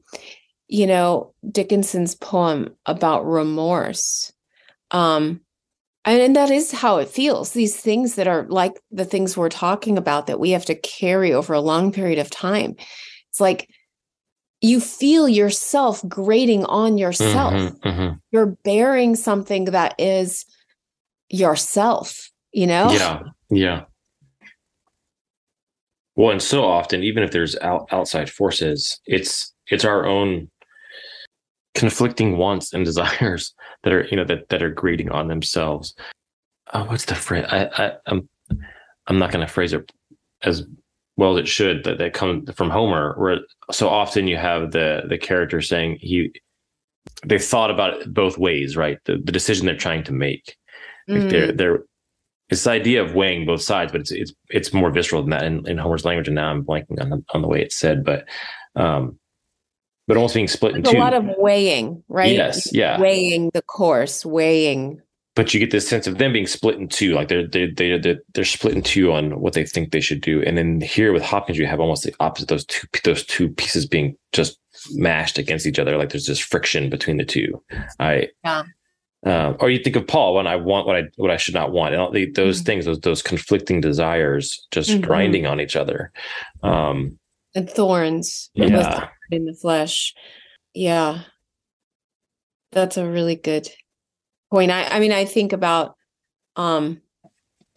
you know, Dickinson's poem about remorse. Um, and, that is how it feels. These things that are like the things we're talking about that we have to carry over a long period of time. It's like you feel yourself grating on yourself. Mm-hmm, mm-hmm. You're bearing something that is yourself, you know? Yeah. Yeah. Well, and so often, even if there's out, outside forces, it's it's our own conflicting wants and desires that are you know that that are grating on themselves. Oh, what's the phrase? I, I I'm I'm not going to phrase it as well as it should that that come from Homer, where so often you have the the character saying he they thought about it both ways, right? The the decision they're trying to make. Like mm. they're they're it's the idea of weighing both sides, but it's it's it's more visceral than that in, in Homer's language. And now I'm blanking on the on the way it's said, but um, but almost being split in two. A lot of weighing, right? Yes, yeah, weighing the course, weighing. But you get this sense of them being split in two, like they're they they they're, they're split in two on what they think they should do, and then here with Hopkins, you have almost the opposite; those two those two pieces being just mashed against each other, like there's this friction between the two. I yeah. Um, or you think of Paul when I want what I what I should not want, and the, those mm-hmm. things, those those conflicting desires, just mm-hmm. grinding on each other, um, and thorns, yeah, in the flesh. Yeah, that's a really good point. I, I mean, I think about um,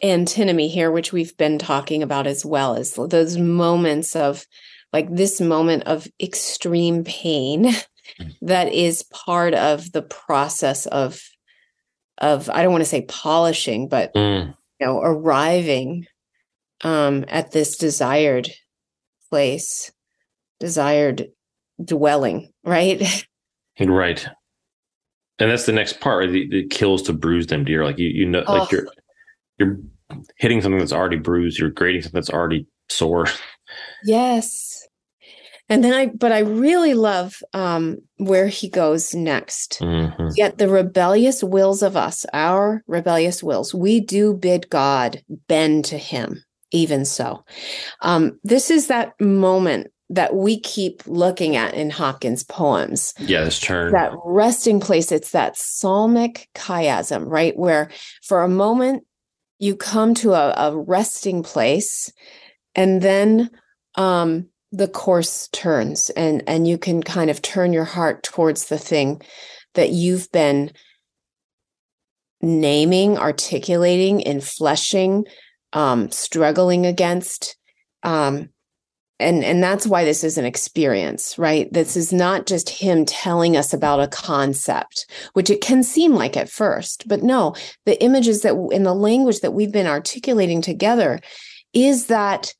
antinomy here, which we've been talking about as well, as those moments of like this moment of extreme pain that is part of the process of of I don't want to say polishing, but mm. you know, arriving um, at this desired place, desired dwelling, right? Right. And that's the next part. Right? Kills to bruise them, dear. Like you, you know, oh. like you're you're hitting something that's already bruised. You're grading something that's already sore. Yes. And then I, but I really love um, where he goes next. Mm-hmm. Yet the rebellious wills of us, our rebellious wills, we do bid God bend to him, even so. Um, this is that moment that we keep looking at in Hopkins' poems. Yeah, this turn. That resting place. It's that psalmic chiasm, right? Where for a moment you come to a, a resting place and then um the course turns and and you can kind of turn your heart towards the thing that you've been naming articulating infleshing um, struggling against um, and and that's why this is an experience right this is not just him telling us about a concept which it can seem like at first but no the images that in the language that we've been articulating together is that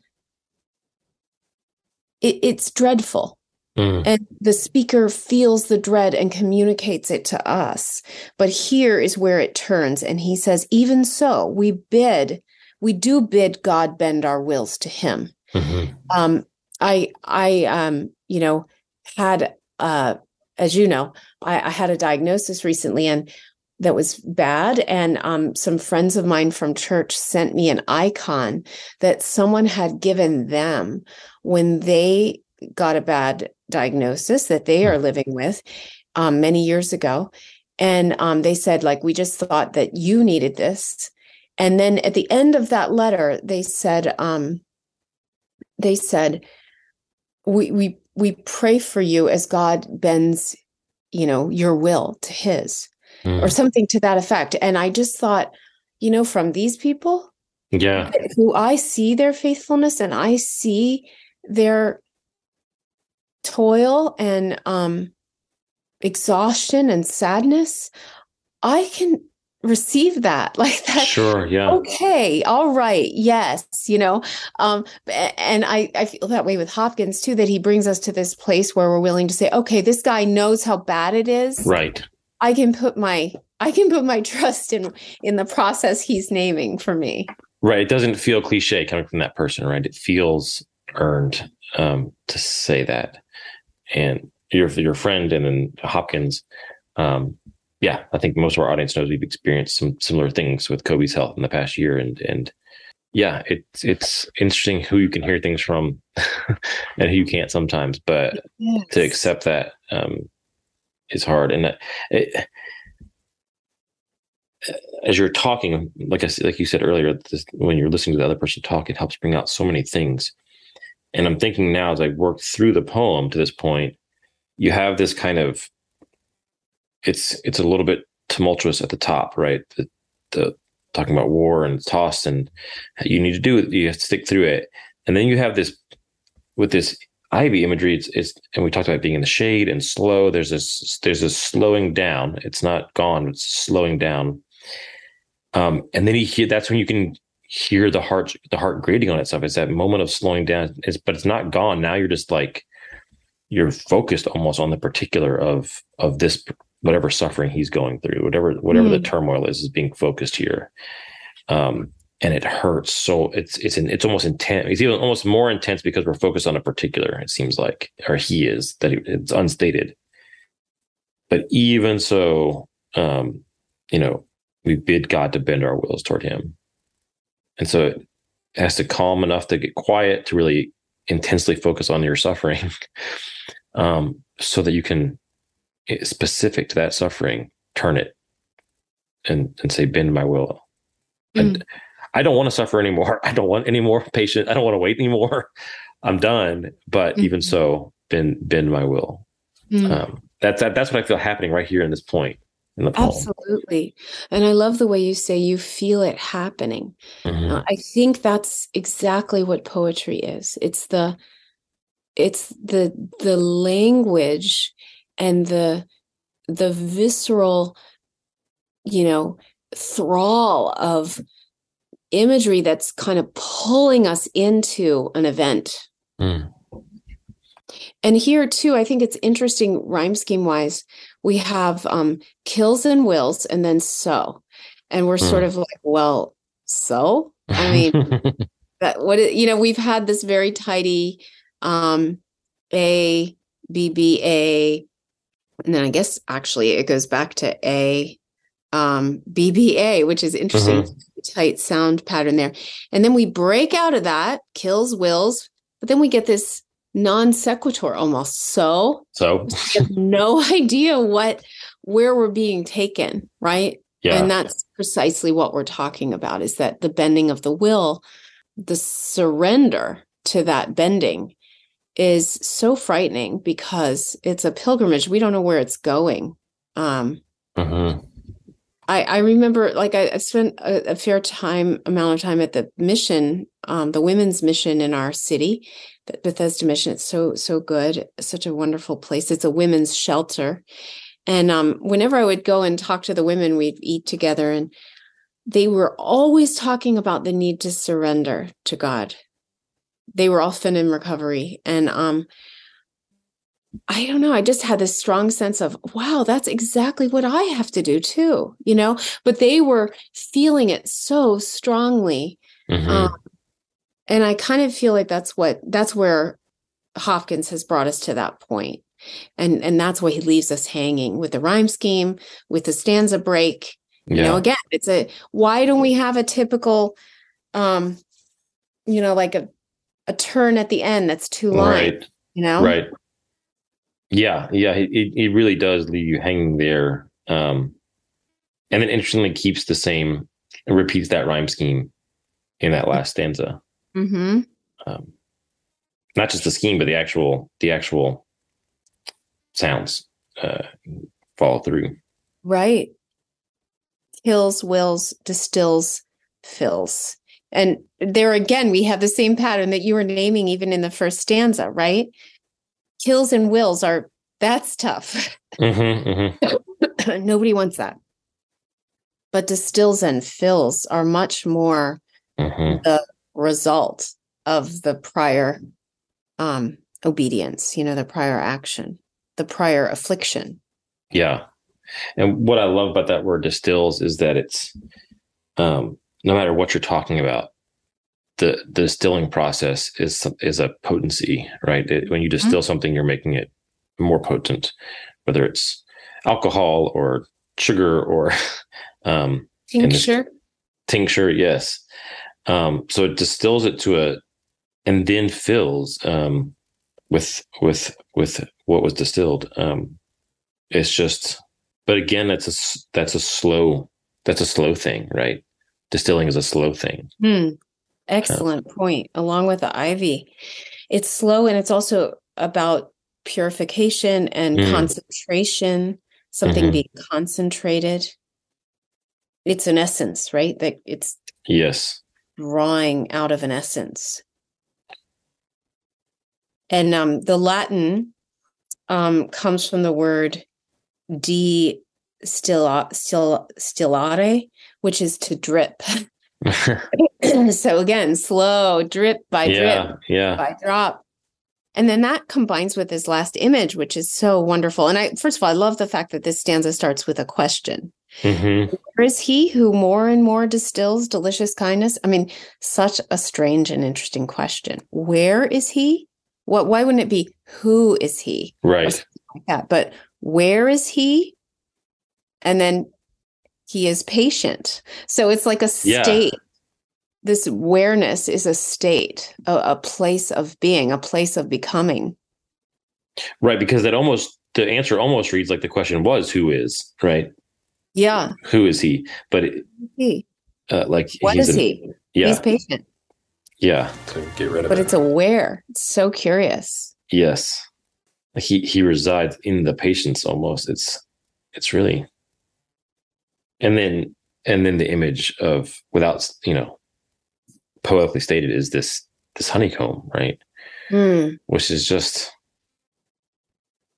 it, it's dreadful. Mm. And the speaker feels the dread and communicates it to us. But here is where it turns. And he says, even so, we bid, we do bid God bend our wills to him. Mm-hmm. Um, I, I, um, you know, had, uh, as you know, I, I had a diagnosis recently and that was bad. And um, some friends of mine from church sent me an icon that someone had given them when they got a bad diagnosis that they are living with um, many years ago. And um, they said, like, we just thought that you needed this. And then at the end of that letter, they said, um, they said, we we we pray for you as God bends, you know, your will to His, mm. or something to that effect. And I just thought, you know, from these people, yeah, who I see their faithfulness and I see their toil and um, exhaustion and sadness, I can receive that. Like that sure yeah. okay all right yes you know? Um and i i feel that way with hopkins too that he brings us to this place where we're willing to say okay this guy knows how bad it is. Right. I can put my i can put my trust in in the process he's naming for me. Right it doesn't feel cliche coming from that person right? It feels earned um, to say that. And your your friend and then Hopkins, um, yeah, I think most of our audience knows we've experienced some similar things with Kobe's health in the past year, and and yeah, it's it's interesting who you can hear things from and who you can't sometimes. But yes. to accept that um, is hard. And it, as you're talking, like I like you said earlier, this, when you're listening to the other person talk, it helps bring out so many things. And I'm thinking now as I work through the poem to this point, you have this kind of it's it's a little bit tumultuous at the top, right? The, the talking about war and toss and you need to do it, you have to stick through it. And then you have this with this ivy imagery, it's, it's and we talked about being in the shade and slow. There's this there's this slowing down. It's not gone, it's slowing down. Um, and then you hear that's when you can hear the heart the heart grating on itself. It's that moment of slowing down. It's but it's not gone. Now you're just like you're focused almost on the particular of of this whatever suffering he's going through, whatever whatever mm. the turmoil is, is being focused here. Um, and it hurts so it's it's an, it's almost intense. It's even almost more intense because we're focused on a particular. It seems like, or he is that it's unstated. But even so, um, you know, we bid God to bend our wills toward Him, and so it has to calm enough to get quiet to really intensely focus on your suffering, um, so that you can specific to that suffering turn it and and say bend my will. Mm. And I don't want to suffer anymore. I don't want any more patient. I don't want to wait anymore. I'm done. But mm-hmm. even so, bend bend my will. Mm. Um, that's that, that's what I feel happening right here in this point in the poem. Absolutely, and I love the way you say you feel it happening. Mm-hmm. Uh, I think that's exactly what poetry is. It's the it's the the language and the the visceral, you know, thrall of imagery that's kind of pulling us into an event. Mm. And here too, I think it's interesting rhyme scheme wise. We have um, kills and wills, and then so, and we're mm. sort of like, well, so I mean, that what you know, we've had this very tidy um, A B B A, and then I guess actually it goes back to A um, BBA, which is interesting. Mm-hmm tight sound pattern there. And then we break out of that, kills wills, but then we get this non sequitur almost. So, so we have no idea what where we're being taken, right? Yeah. And that's precisely what we're talking about is that the bending of the will, the surrender to that bending is so frightening because it's a pilgrimage. We don't know where it's going. Um, mm-hmm. I, I remember like I, I spent a, a, fair time amount of time at the mission, um, the women's mission in our city, the Bethesda mission. It's so so good, such a wonderful place. It's a women's shelter, and um, whenever I would go and talk to the women, we'd eat together, and they were always talking about the need to surrender to God. They were often in recovery, and um, I don't know. I just had this strong sense of, wow, that's exactly what I have to do too, you know? But they were feeling it so strongly. Mm-hmm. Um, and I kind of feel like that's what, that's where Hopkins has brought us to that point. And, and that's why he leaves us hanging with the rhyme scheme, with the stanza break. Yeah. You know, again, it's a, why don't we have a typical, um, you know, like a, a turn at the end that's too long, right. you know? Right yeah, yeah, it, it really does leave you hanging there. Um, and then interestingly keeps the same, repeats that rhyme scheme in that last stanza. Mm-hmm. Um, not just the scheme, but the actual, the actual sounds uh, follow through. Right. Kills, wills, distills, fills. And there again, we have the same pattern that you were naming even in the first stanza, right? kills and wills are that's tough. Mm-hmm, mm-hmm. Nobody wants that. But distills and fills are much more mm-hmm. the result of the prior um, obedience, you know, the prior action, the prior affliction. Yeah. And what I love about that word distills is that it's um, no matter what you're talking about, the, the distilling process is is a potency, right? It, when you mm-hmm. distill mm-hmm. something, you're making it more potent, whether it's alcohol or sugar or um, tincture. tincture, yes. Um, so it distills it to a, and then fills um, with with with what was distilled. Um, it's just, but again, that's a that's a slow that's a slow thing, right? Distilling is a slow thing. Hmm. Excellent point. Along with the ivy, it's slow and it's also about purification and mm. concentration. Something mm-hmm. being concentrated. It's an essence, right? That it's yes drawing out of an essence. And um, the Latin um, comes from the word de stilla, still, stillare, which is to drip. so again, slow, drip by yeah, drip, yeah. by drop. And then that combines with his last image, which is so wonderful. And I, first of all, I love the fact that this stanza starts with a question. Mm-hmm. Where is he who more and more distills delicious kindness? I mean, such a strange and interesting question. Where is he? What? Why wouldn't it be who is he? Right. Like that. But where is he? And then he is patient. So it's like a state. Yeah. This awareness is a state, a, a place of being, a place of becoming. Right, because that almost the answer almost reads like the question was who is right? Yeah. Who is he? But it, he. uh, like what is an, he? Yeah. He's patient. Yeah. To get rid of but it. it's aware. It's so curious. Yes. He he resides in the patience almost. It's it's really and then and then the image of without you know poetically stated is this this honeycomb right mm. which is just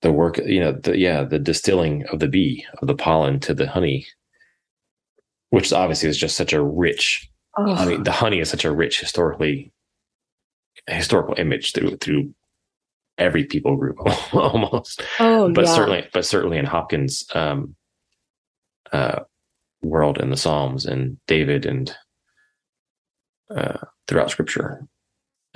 the work you know the yeah the distilling of the bee of the pollen to the honey which obviously is just such a rich oh. i mean the honey is such a rich historically historical image through through every people group almost oh but yeah. certainly but certainly in hopkins um uh world in the psalms and david and uh throughout scripture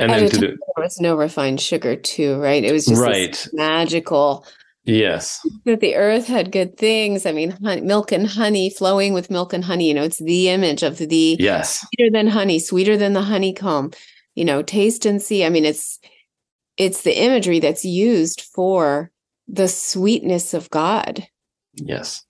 and then the, there was no refined sugar too, right? It was just right. magical. Yes. That the earth had good things. I mean, honey, milk and honey flowing with milk and honey. You know, it's the image of the yes sweeter than honey, sweeter than the honeycomb. You know, taste and see. I mean, it's it's the imagery that's used for the sweetness of God. Yes.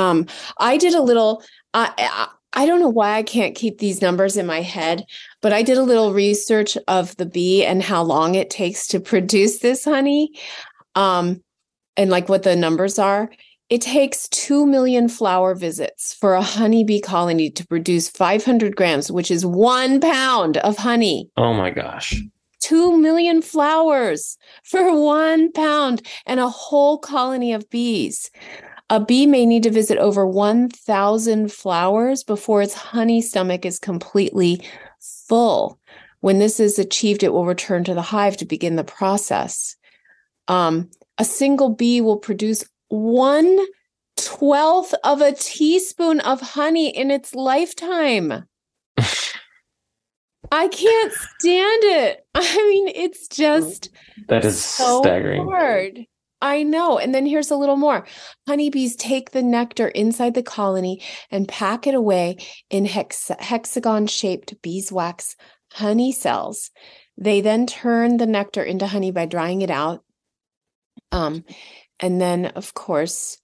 Um, I did a little. I, I don't know why I can't keep these numbers in my head, but I did a little research of the bee and how long it takes to produce this honey. Um, and like what the numbers are. It takes 2 million flower visits for a honeybee colony to produce 500 grams, which is one pound of honey. Oh my gosh. 2 million flowers for one pound and a whole colony of bees. A bee may need to visit over 1,000 flowers before its honey stomach is completely full. When this is achieved, it will return to the hive to begin the process. Um, a single bee will produce one twelfth of a teaspoon of honey in its lifetime. I can't stand it. I mean, it's just that is so staggering. Hard. I know. And then here's a little more. Honeybees take the nectar inside the colony and pack it away in hex- hexagon shaped beeswax honey cells. They then turn the nectar into honey by drying it out. Um, and then, of course,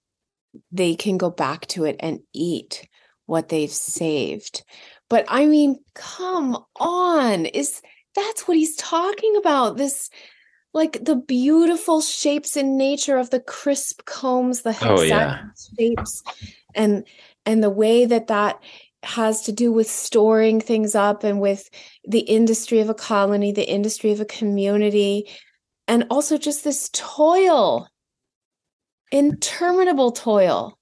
they can go back to it and eat what they've saved. But I mean, come on. Is that's what he's talking about? This like the beautiful shapes in nature of the crisp combs, the hexagon oh, yeah. shapes, and and the way that that has to do with storing things up and with the industry of a colony, the industry of a community, and also just this toil, interminable toil.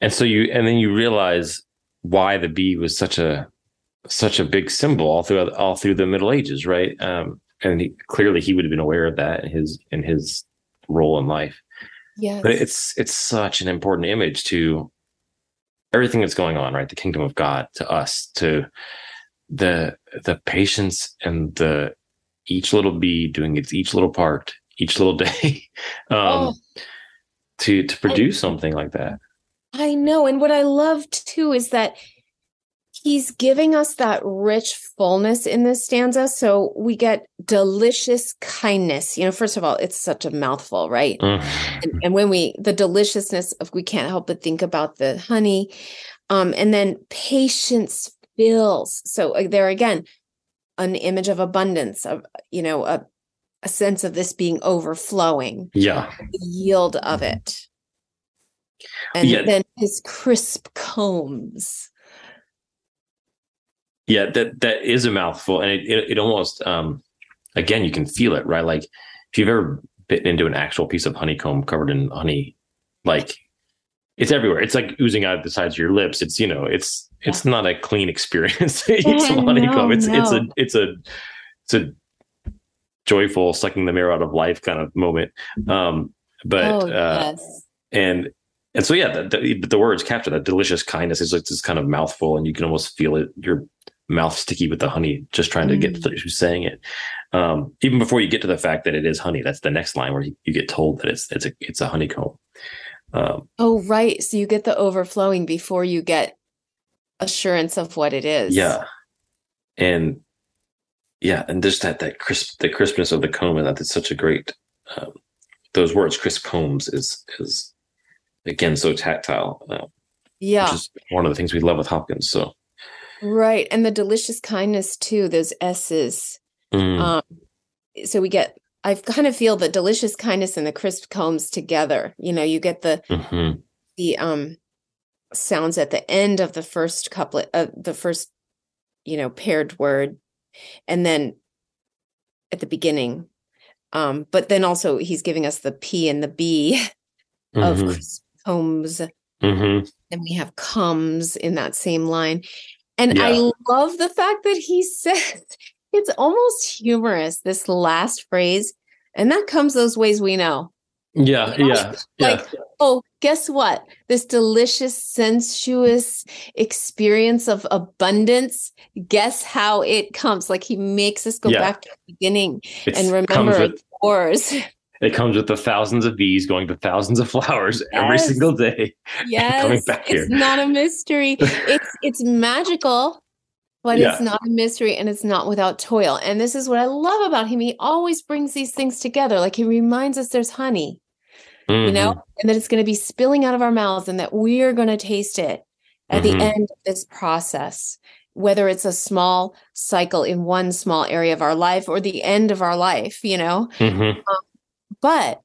And so you, and then you realize why the bee was such a such a big symbol all through all through the Middle Ages, right? Um, and he, clearly he would have been aware of that in his in his role in life. Yeah, but it's it's such an important image to everything that's going on, right? The kingdom of God to us, to the the patience and the each little bee doing its each little part each little day um oh, to to produce I, something like that i know and what i love too is that he's giving us that rich fullness in this stanza. So we get delicious kindness. You know, first of all, it's such a mouthful, right? Mm. And, and when we, the deliciousness of, we can't help but think about the honey. Um, and then patience fills. So there again, an image of abundance, of, you know, a, a sense of this being overflowing, Yeah. the yield of it. And Yeah. then his crisp combs. Yeah, that that is a mouthful, and it, it it almost um again you can feel it right. Like if you've ever bitten into an actual piece of honeycomb covered in honey, like it's everywhere. It's like oozing out of the sides of your lips. It's you know, it's it's not a clean experience to eat some No, honeycomb. It's it's a it's a it's a joyful sucking the marrow out of life kind of moment. Um, but oh, uh, yes. and and so yeah, the, the, but the words capture that delicious kindness is like this kind of mouthful, and you can almost feel it. Your mouth sticky with the honey, just trying to get Mm. through saying it. Um, even before you get to the fact that it is honey, that's the next line where you, you get told that it's it's a it's a honeycomb. Um, Oh, right. So you get the overflowing before you get assurance of what it is. yeah, and yeah, and just that that crisp the crispness of the comb, and that it's such a great. Um, those words, crisp combs, is is again so tactile. Uh, Yeah. which is one of the things we love with Hopkins. So. Right. And the delicious kindness too, those S's. mm, Um, so we get, I kind of feel the delicious kindness and the crisp combs together. You know, you get the, mhm. the, um, sounds at the end of the first couplet, uh, the first, you know, paired word. And then at the beginning. Um, but then also he's giving us the P and the B of Mhm. crisp combs. Mhm. and we have comes in that same line. And I love the fact that he says it's almost humorous, this last phrase. And that comes those ways we know. Yeah, You know, yeah, yeah. Like, oh, guess what? This delicious, sensuous experience of abundance. Guess how it comes? Like he makes us go Yeah. back to the beginning It's, and remember with yours. it comes with the thousands of bees going to thousands of flowers every single day. Yes, back it's here. not a mystery. It's it's magical, but it's not a mystery and it's not without toil. And this is what I love about him. He always brings these things together. Like he reminds us there's honey, you know, Mhm. and that it's going to be spilling out of our mouths and that we are going to taste it at the Mhm. end of this process. Whether it's a small cycle in one small area of our life or the end of our life, you know, Mhm. But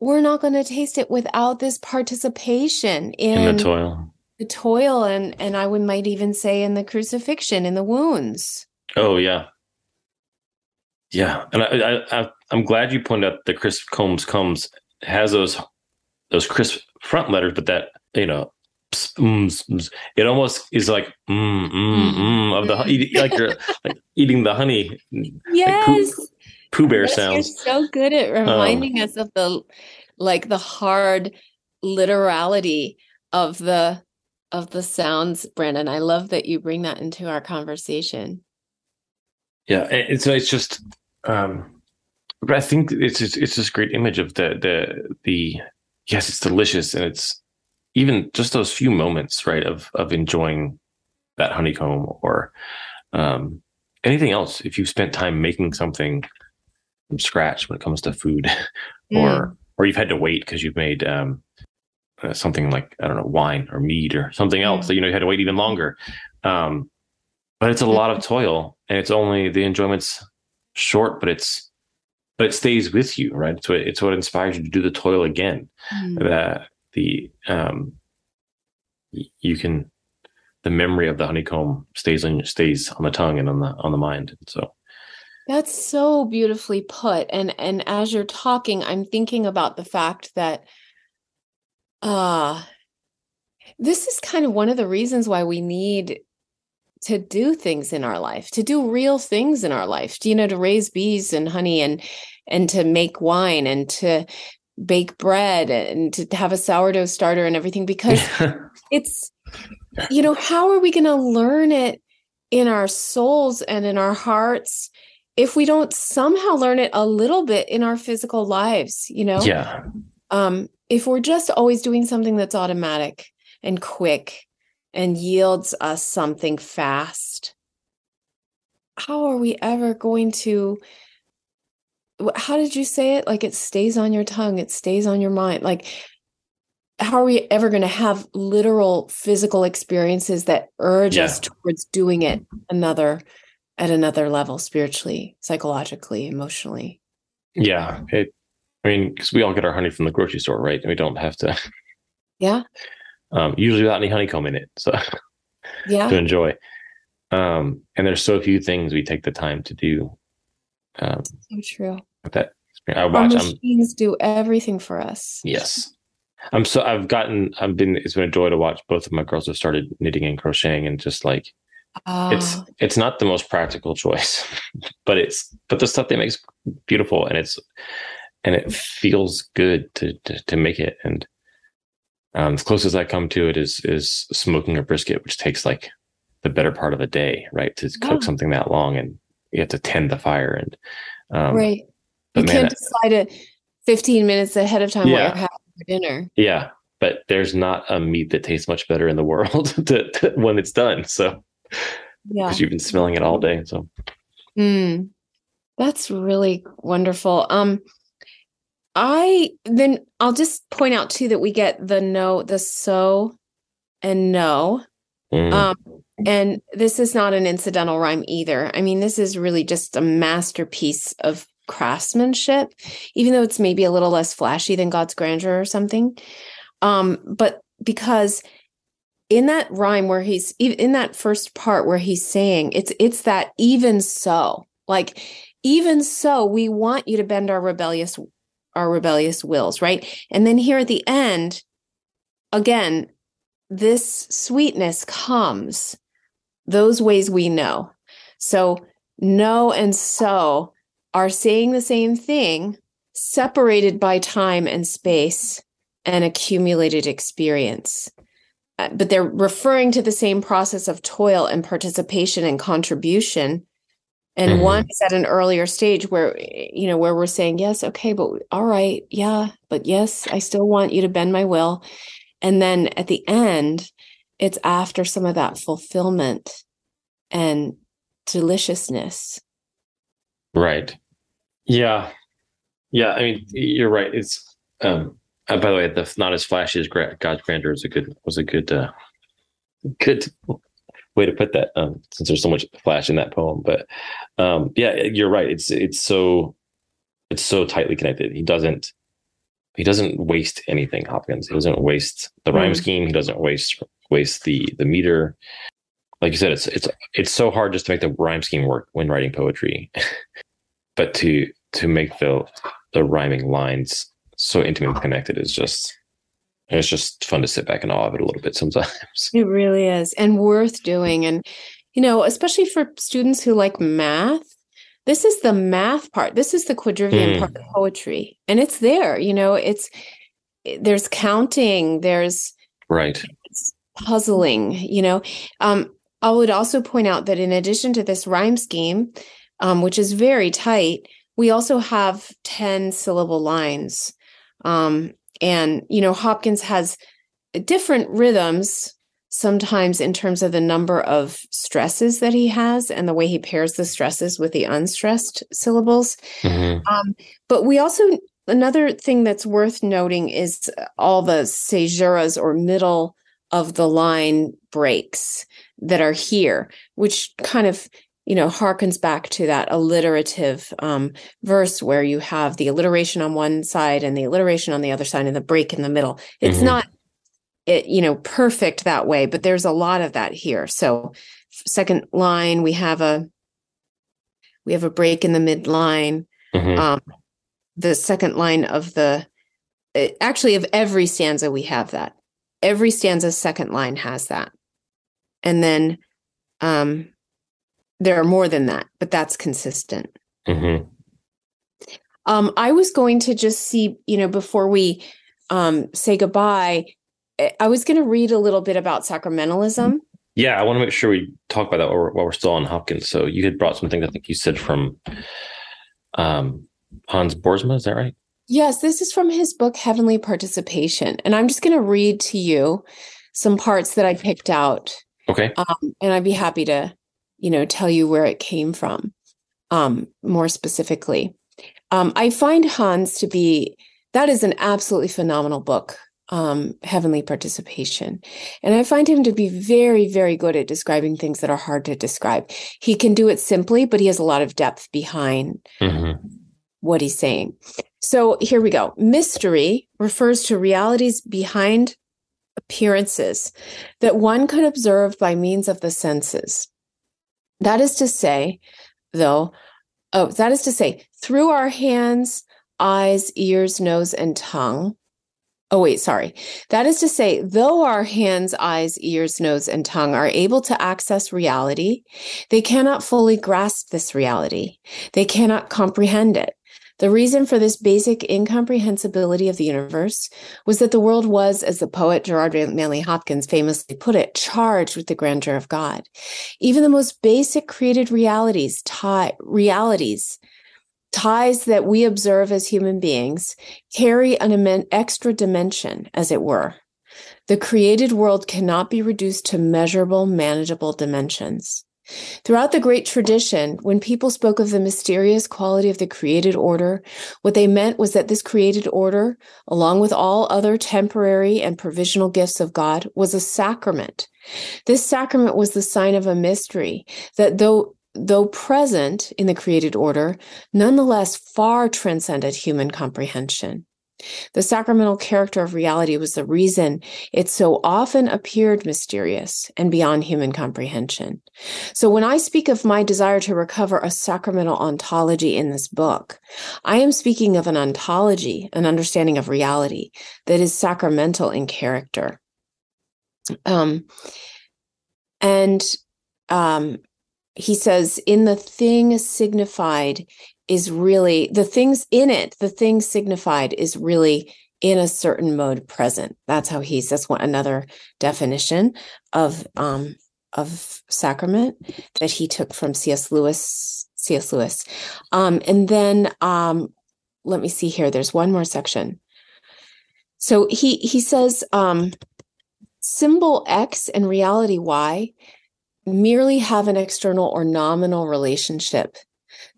we're not going to taste it without this participation in, in the toil. the toil and and I would might even say in the crucifixion in the wounds. Oh yeah, yeah. And I, I, I'm glad you pointed out the crisp combs comes has those those crisp front letters, but that you know. ps- ums, ums, It almost is like mm, mm, mm, of the like you're like eating the honey Yes. Pooh Bear Yes, sounds. You're so good at reminding us of the like the hard literality of the of the sounds, Brandon. I love that you bring that into our conversation. Yeah, and it's it's just, um, but I think it's just, it's this great image of the the the yes, it's delicious, and it's even just those few moments, right, of of enjoying that honeycomb or um, anything else. If you've spent time making something from scratch when it comes to food, or or you've had to wait because you've made um, uh, something like I don't know wine or meat or something else Mm. that you know you had to wait even longer. Um, but it's a lot of toil, and it's only the enjoyment's short, but it's but it stays with you, right? It's what it's what inspires you to do the toil again. Mm. The the um, you can the memory of the honeycomb stays on stays on the tongue and on the on the mind. So That's so beautifully put. And and as you're talking, I'm thinking about the fact that uh this is kind of one of the reasons why we need to do things in our life, to do real things in our life, you know, to raise bees and honey and and to make wine and to bake bread and to have a sourdough starter and everything because it's you know how are we going to learn it in our souls and in our hearts if we don't somehow learn it a little bit in our physical lives you know yeah, um if we're just always doing something that's automatic and quick and yields us something fast, how are we ever going to? How did you say it? Like it stays on your tongue, it stays on your mind. Like, how are we ever going to have literal physical experiences that urge yeah. us towards doing it another at another level spiritually psychologically emotionally. Yeah it i mean because we all get our honey from the grocery store right? And we don't have to yeah. Um, usually without any honeycomb in it so yeah. to enjoy. Um, and there's so few things we take the time to do um, so true. that i watch Our machines I'm, do everything for us. Yes. I'm so i've gotten i've been it's been a joy to watch both of my girls have started knitting and crocheting and just like it's ah. it's not the most practical choice, but it's but the stuff they make is beautiful and it's and it feels good to to, to make it. And um, as close as I come to it is is smoking a brisket, which takes like the better part of a day, right? To cook something that long and you have to tend the fire and um, right. You man, can't decide it 15 minutes ahead of time yeah. what you're having for dinner. Yeah, but there's not a meat that tastes much better in the world to, to, when it's done. So yeah. Because you've been smelling it all day so. Mm, that's really wonderful. Um i then i'll just point out too that we get the no the so and no. Mm. um and this is not an incidental rhyme either. I mean this is really just a masterpiece of craftsmanship even though it's maybe a little less flashy than god's grandeur or something. Um but because in that rhyme where he's in that first part where he's saying it's it's that even so like even so we want you to bend our rebellious our rebellious wills right? And then here at the end again this sweetness comes those ways we know. So know and so are saying the same thing separated by time and space and accumulated experience but they're referring to the same process of toil and participation and contribution. And mm-hmm. one is at an earlier stage where you know where we're saying yes okay but all right yeah but yes i still want you to bend my will. And then at the end it's after some of that fulfillment and deliciousness. Right. Yeah. Yeah i mean you're right. It's um uh, by the way, the not as flashy as God's grandeur is a good was a good uh, good way to put that. Um, since there's so much flash in that poem, but um, yeah, you're right. It's it's so it's so tightly connected. He doesn't he doesn't waste anything. Hopkins. He doesn't waste the rhyme mm. scheme. He doesn't waste waste the the meter. Like you said, it's it's it's so hard just to make the rhyme scheme work when writing poetry, but to to make the the rhyming lines so intimately connected is just it's just fun to sit back and awe of it a little bit sometimes. It really is and worth doing. And, you know, especially for students who like math, this is the math part. This is the quadrivium mm. part of poetry. And it's there, you know, it's there's counting, there's right puzzling, you know. Um, I would also point out that in addition to this rhyme scheme, um, which is very tight, we also have 10 syllable lines. Um, and, you know, Hopkins has different rhythms sometimes in terms of the number of stresses that he has and the way he pairs the stresses with the unstressed syllables. Mm-hmm. Um, but we also, another thing that's worth noting is all the caesuras or middle of the line breaks that are here, which kind of you know, harkens back to that alliterative um, verse where you have the alliteration on one side and the alliteration on the other side and the break in the middle. It's mm-hmm. not, it you know, perfect that way, but there's a lot of that here. So, second line, we have a we have a break in the midline. Mm-hmm. Um, the second line of the actually of every stanza we have that. Every stanza's second line has that, and then um there are more than that, but that's consistent. Mm-hmm. Um, I was going to just see, you know, before we um, say goodbye, eh, I was going to read a little bit about sacramentalism. Yeah, I want to make sure we talk about that while we're, while we're still on Hopkins. So you had brought some things I think you said from um, Hans Boersma. Is that right? Yes, this is from his book Heavenly Participation, and I'm just going to read to you some parts that I picked out. Okay. Um, and I'd be happy to, you know, tell you where it came from um, more specifically. Um, I find Hans to be, that is an absolutely phenomenal book, um, Heavenly Participation. And I find him to be very, very good at describing things that are hard to describe. He can do it simply, but he has a lot of depth behind mm-hmm. what he's saying. So here we go. Mystery refers to realities behind appearances that one could observe by means of the senses. That is to say, though, oh, that is to say, through our hands, eyes, ears, nose, and tongue. Oh, wait, sorry. That is to say, though our hands, eyes, ears, nose, and tongue are able to access reality, they cannot fully grasp this reality. They cannot comprehend it. The reason for this basic incomprehensibility of the universe was that the world was, as the poet Gerard Manley Hopkins famously put it, charged with the grandeur of God. Even the most basic created realities, tie, realities, ties that we observe as human beings carry an extra dimension, as it were. The created world cannot be reduced to measurable, manageable dimensions. Throughout the great tradition, when people spoke of the mysterious quality of the created order, what they meant was that this created order, along with all other temporary and provisional gifts of God, was a sacrament. This sacrament was the sign of a mystery that though though present in the created order, nonetheless far transcended human comprehension. The sacramental character of reality was the reason it so often appeared mysterious and beyond human comprehension. So, when I speak of my desire to recover a sacramental ontology in this book, I am speaking of an ontology, an understanding of reality that is sacramental in character. Um, and um, he says, in the thing signified is really the things in it, the thing signified is really in a certain mode present. That's how he's that's one another definition of um of sacrament that he took from C.S. Lewis, C.S. Lewis. Um, and then um let me see here. There's one more section. So he he says um symbol X and reality Y merely have an external or nominal relationship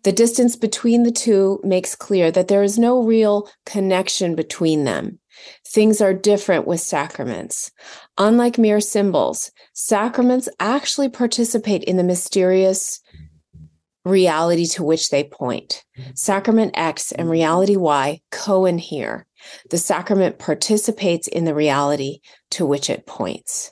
the distance between the two makes clear that there is no real connection between them. Things are different with sacraments. Unlike mere symbols, sacraments actually participate in the mysterious reality to which they point. Sacrament X and reality Y co-inhere. The sacrament participates in the reality to which it points.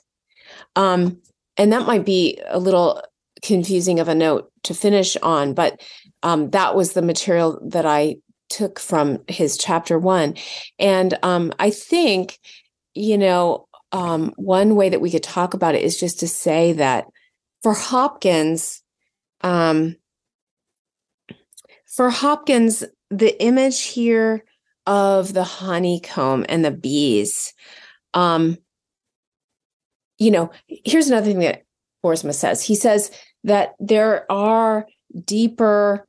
Um, and that might be a little confusing of a note to finish on, but um, that was the material that I took from his chapter one. And um, I think, you know, um, one way that we could talk about it is just to say that for Hopkins, um, for Hopkins, the image here of the honeycomb and the bees, um, you know, here's another thing that Boersma says. He says that there are deeper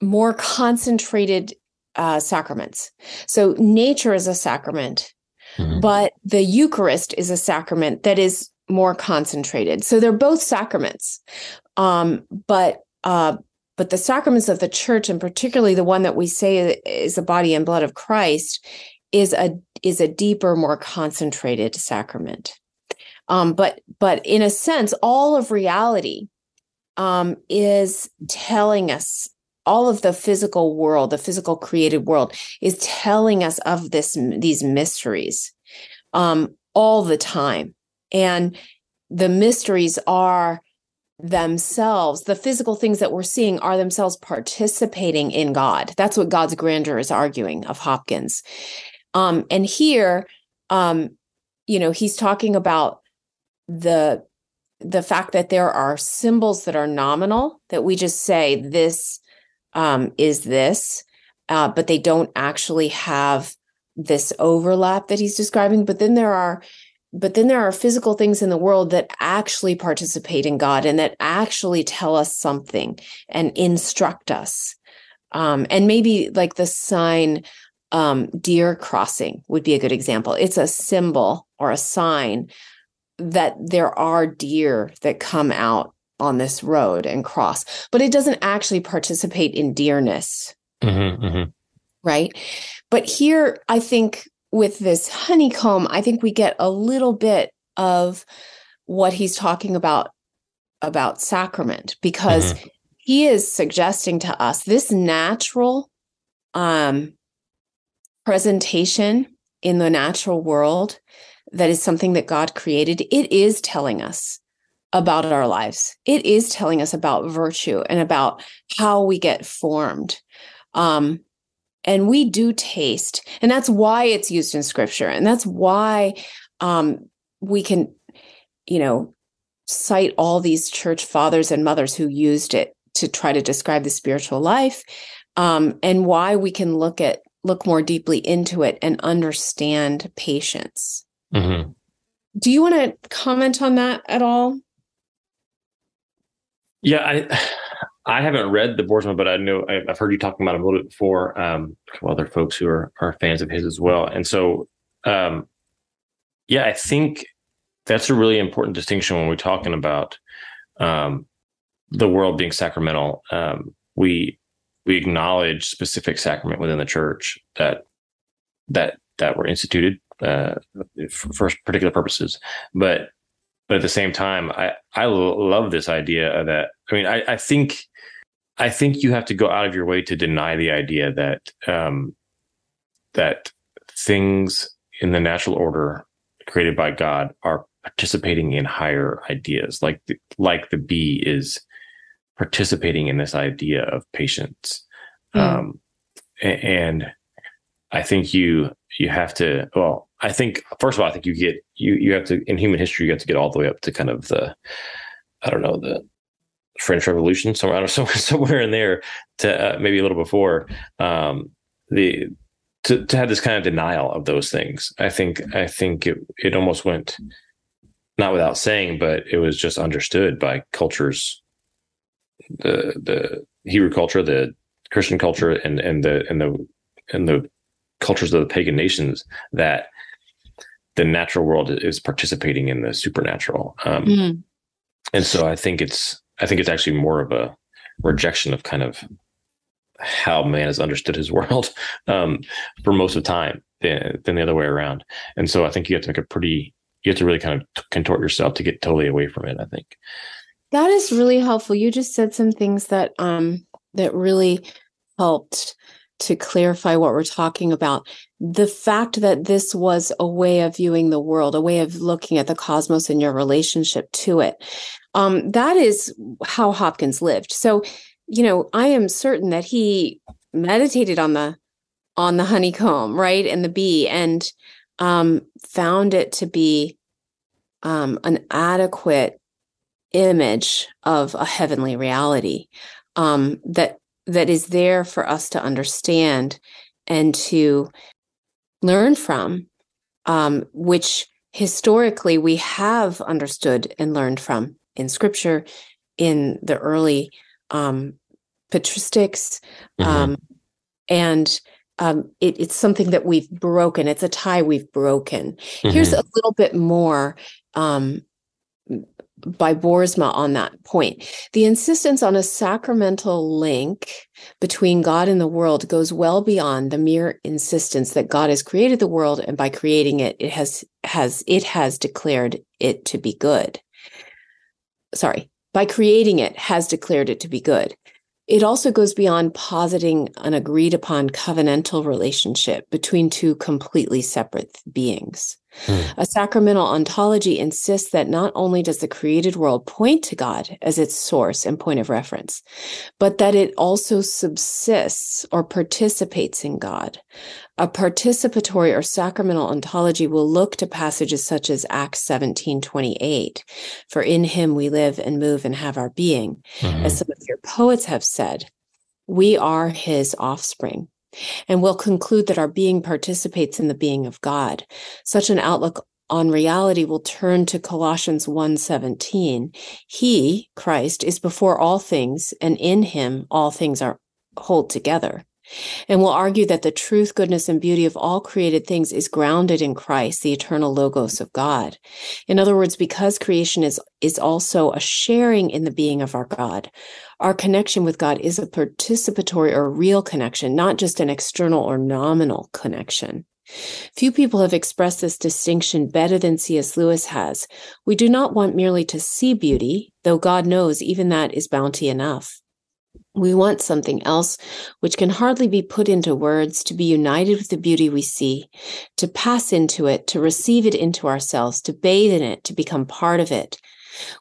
more concentrated uh, sacraments. So nature is a sacrament, mm-hmm. but the Eucharist is a sacrament that is more concentrated. So they're both sacraments, um, but uh, but the sacraments of the church, and particularly the one that we say is the body and blood of Christ, is a is a deeper, more concentrated sacrament. Um, but but in a sense, all of reality um, is telling us all of the physical world, the physical created world, is telling us of this these mysteries um, all the time, and the mysteries are themselves the physical things that we're seeing are themselves participating in god. That's what god's grandeur is arguing of hopkins. Um and here um you know he's talking about the the fact that there are symbols that are nominal that we just say this um, is this, uh, but they don't actually have this overlap that he's describing. But then there are, but then there are physical things in the world that actually participate in God and that actually tell us something and instruct us. Um, and maybe like the sign um, deer crossing would be a good example. It's a symbol or a sign that there are deer that come out on this road and cross, but it doesn't actually participate in deerness. Mm-hmm, mm-hmm. Right. But here, I think with this honeycomb, I think we get a little bit of what he's talking about about sacrament because mm-hmm. he is suggesting to us this natural um presentation in the natural world that is something that God created, it is telling us about our lives. It is telling us about virtue and about how we get formed. Um, and we do taste, and that's why it's used in scripture. And that's why um, we can, you know, cite all these church fathers and mothers who used it to try to describe the spiritual life. Um, and why we can look at look more deeply into it and understand patience. Mm-hmm. Do you want to comment on that at all? Yeah, I I haven't read the Boersma, but I know I've heard you talking about him a little bit before. Um, other folks who are are fans of his as well, and so um, yeah, I think that's a really important distinction when we're talking about um, the world being sacramental. Um, we we acknowledge specific sacrament within the church that that that were instituted uh, for particular purposes, but but at the same time, I I love this idea that I mean I, I think I think you have to go out of your way to deny the idea that um, that things in the natural order created by God are participating in higher ideas, like the, like the bee is participating in this idea of patience. Mm. Um, and I think you you have to. Well, I think first of all, I think you get you you have to in human history you have to get all the way up to kind of the I don't know the French Revolution somewhere I don't know, somewhere in there to uh, maybe a little before um, the to to have this kind of denial of those things. I think I think it it almost went not without saying, but it was just understood by cultures, the the Hebrew culture, the Christian culture, and and the and the and the cultures of the pagan nations that the natural world is participating in the supernatural. Um, mm. And so I think it's I think it's actually more of a rejection of kind of how man has understood his world um, for most of the time than, than the other way around. And so I think you have to make a pretty you have to really kind of contort yourself to get totally away from it. I think that is really helpful. You just said some things that um that really helped to clarify what we're talking about. The fact that this was a way of viewing the world, a way of looking at the cosmos and your relationship to it. Um, that is how Hopkins lived. So, you know, I am certain that he meditated on the on the honeycomb, right, and the bee, and um, found it to be um, an adequate image of a heavenly reality um, that that is there for us to understand and to learn from, um, which historically we have understood and learned from in Scripture, in the early um, patristics, mm-hmm. Um, and um, it, it's something that we've broken. It's a tie we've broken. Mm-hmm. Here's a little bit more um, by Boersma on that point. The insistence on a sacramental link between God and the world goes well beyond the mere insistence that God has created the world and by creating it, it has has it has declared it to be good. Sorry, by creating it has declared it to be good. It also goes beyond positing an agreed upon covenantal relationship between two completely separate beings. Hmm. A sacramental ontology insists that not only does the created world point to God as its source and point of reference, but that it also subsists or participates in God. A participatory or sacramental ontology will look to passages such as Acts 17 28, for in him we live and move and have our being. Mm-hmm. As some of your poets have said, we are his offspring and we'll conclude that our being participates in the being of God. Such an outlook on reality will turn to Colossians 1:17. He, Christ, is before all things, and in him all things are hold together. and we'll argue that the truth, goodness, and beauty of all created things is grounded in Christ, the eternal logos of God. In other words, because creation is, is also a sharing in the being of our God, our connection with God is a participatory or real connection, not just an external or nominal connection. Few people have expressed this distinction better than C.S. Lewis has. We do not want merely to see beauty, though God knows even that is bounty enough. We want something else which can hardly be put into words, to be united with the beauty we see, to pass into it, to receive it into ourselves, to bathe in it, to become part of it.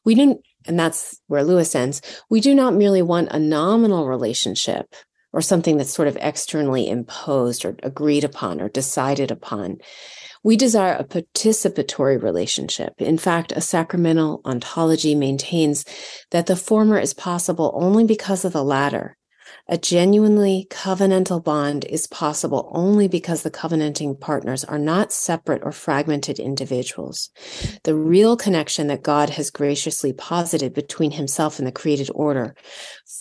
We didn't, and that's where Lewis ends. We do not merely want a nominal relationship or something that's sort of externally imposed or agreed upon or decided upon. We desire a participatory relationship. In fact, a sacramental ontology maintains that the former is possible only because of the latter. A genuinely covenantal bond is possible only because the covenanting partners are not separate or fragmented individuals. The real connection that God has graciously posited between himself and the created order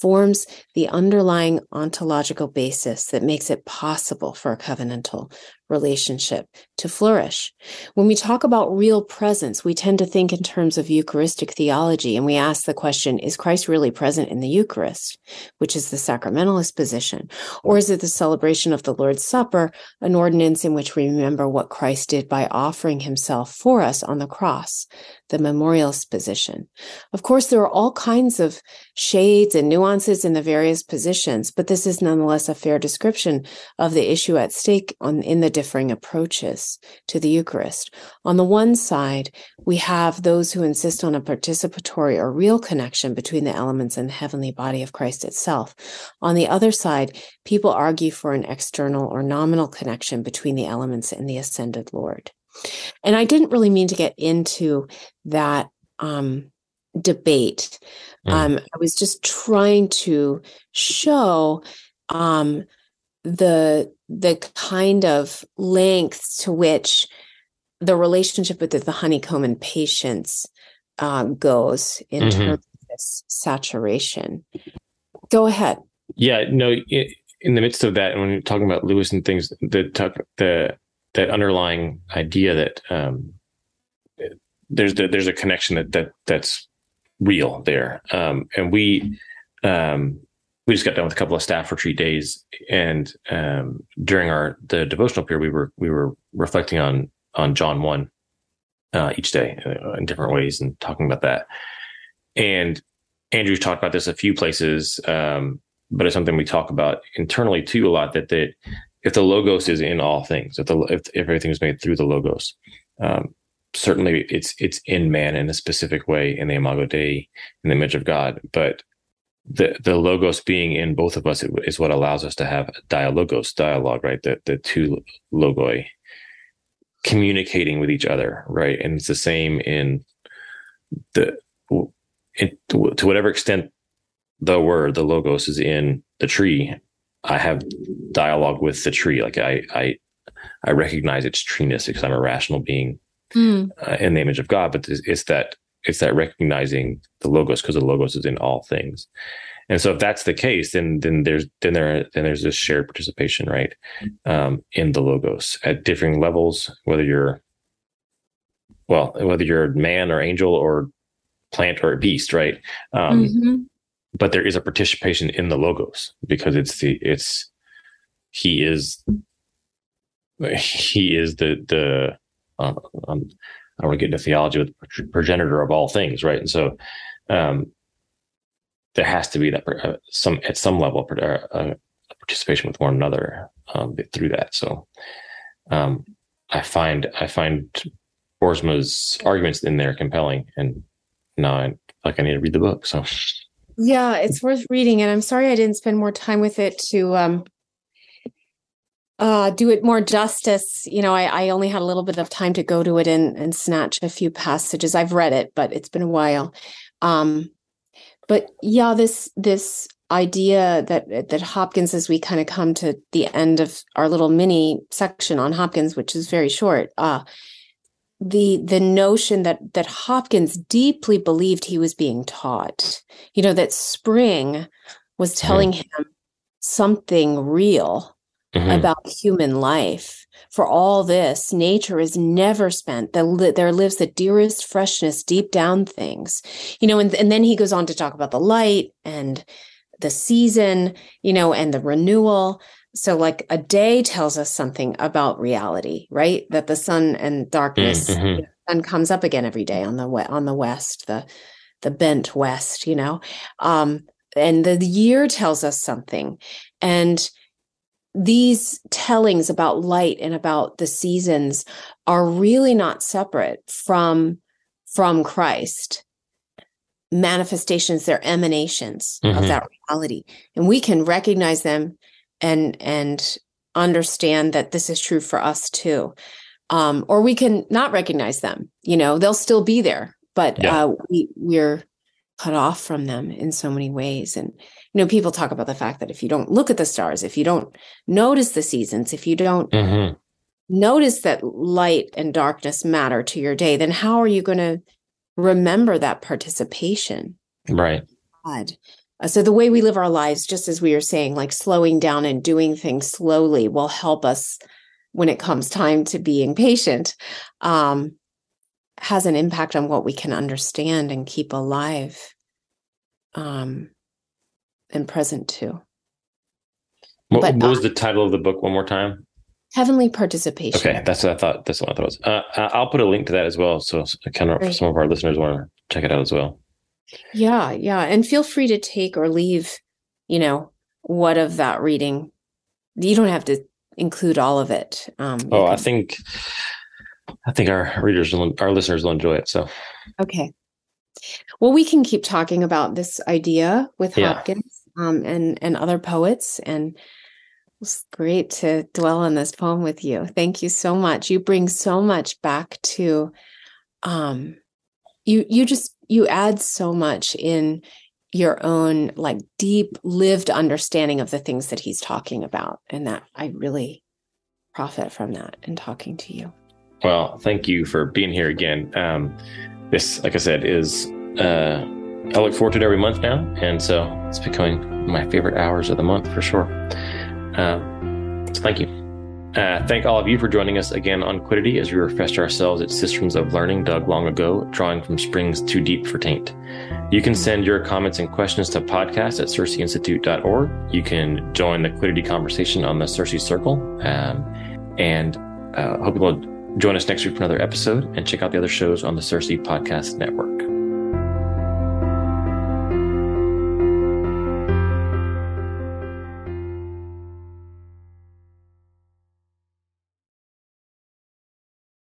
forms the underlying ontological basis that makes it possible for a covenantal relationship to flourish. When we talk about real presence, we tend to think in terms of Eucharistic theology, and we ask the question Is Christ really present in the Eucharist, which is the sacramentalist position? Or is it the celebration of the Lord's Supper, an ordinance in which we remember what Christ did by offering himself for us on the cross, the memorialist position? Of course, there are all kinds of shades and nuances in the various positions, but this is nonetheless a fair description of the issue at stake on, in the differing approaches to the Eucharist. On the one side, we have those who insist on a participatory or real connection between the elements and the heavenly body of Christ itself. On the other side, people argue for an external or nominal connection between the elements and the ascended Lord. And I didn't really mean to get into that um, debate. Mm. Um, I was just trying to show um, the the kind of length to which the relationship with the, the honeycomb and patience uh, goes in mm-hmm. terms of this saturation. Go ahead. Yeah, no. in the midst of that, and when you're talking about Lewis and things, the the that underlying idea that um, there's the, there's a connection that that that's real there, um, and we um, we just got done with a couple of staff retreat days, and um, during our the devotional period, we were we were reflecting on on John one uh, each day uh, in different ways and talking about that. And Andrew's talked about this a few places, um, but it's something we talk about internally too a lot. That that if the logos is in all things, if the if, if everything is made through the logos, um, certainly it's it's in man in a specific way in the Imago Dei, in the image of God, but the the logos being in both of us is what allows us to have dialogos dialogue right? The the two logoi communicating with each other right? And it's the same in the in, to whatever extent the word the logos is in the tree i have dialogue with the tree like i i i recognize its treeness because i'm a rational being mm. uh, in the image of god but it's, it's that it's that recognizing the logos because the logos is in all things and so if that's the case then then there's then there then there's this shared participation right um, in the logos at differing levels whether you're well whether you're a man or angel or plant or beast right um, mm-hmm. But there is a participation in the logos because it's the it's he is he is the the um, um, I don't want to get into theology with the progenitor of all things, right? And so um, there has to be that uh, some at some level uh, participation with one another um, through that. So um, I find I find Boersma's arguments in there compelling, and now I like I need to read the book. So yeah, it's worth reading, and I'm sorry I didn't spend more time with it to um, uh, do it more justice. You know, I, I, only had a little bit of time to go to it and, and snatch a few passages. I've read it, but it's been a while. Um, but yeah, this this idea that that Hopkins, as we kind of come to the end of our little mini section on Hopkins, which is very short, uh, the the notion that that Hopkins deeply believed he was being taught. You know that Spring was telling him something real mm-hmm. about human life. For all this, nature is never spent. The, there lives the dearest freshness deep down things, you know. And, and then he goes on to talk about the light and the season, you know, and the renewal. So, like a day tells us something about reality, right? That the sun and darkness, mm-hmm. you know, sun comes up again every day on the on the west, the the bent west, you know. Um, and the, the year tells us something, and these tellings about light and about the seasons are really not separate from from Christ manifestations they're emanations mm-hmm. of that reality and we can recognize them and and understand that this is true for us too um or we can not recognize them you know they'll still be there but yeah. uh we we're cut off from them in so many ways and you know people talk about the fact that if you don't look at the stars if you don't notice the seasons if you don't mm-hmm. notice that light and darkness matter to your day then how are you going to remember that participation. Right. God. Uh, so the way we live our lives, just as we are saying, like slowing down and doing things slowly will help us when it comes time to being patient, um, has an impact on what we can understand and keep alive um, and present too. What, but, what was uh, the title of the book one more time? Heavenly participation. Okay, that's what I thought. That's what I thought it was. Uh, I'll put a link to that as well, so kind of for some of our listeners want to check it out as well. Yeah, yeah, and feel free to take or leave. You know what of that reading. You don't have to include all of it. Um, oh, can... I think I think our readers, our listeners will enjoy it. So okay. Well, we can keep talking about this idea with yeah. Hopkins um, and and other poets and it's great to dwell on this poem with you. Thank you so much. You bring so much back to um you you just you add so much in your own like deep lived understanding of the things that he's talking about and that I really profit from that in talking to you. Well, thank you for being here again. Um this like I said is uh I look forward to it every month now and so it's becoming my favorite hours of the month for sure. Uh, so thank you. Uh, thank all of you for joining us again on Quiddity as we refreshed ourselves at systems of learning dug long ago, drawing from springs too deep for taint. You can send your comments and questions to podcast at circeinstitute.org. You can join the Quiddity conversation on the Circe Circle. Um, and uh, hope you'll join us next week for another episode and check out the other shows on the Circe Podcast Network.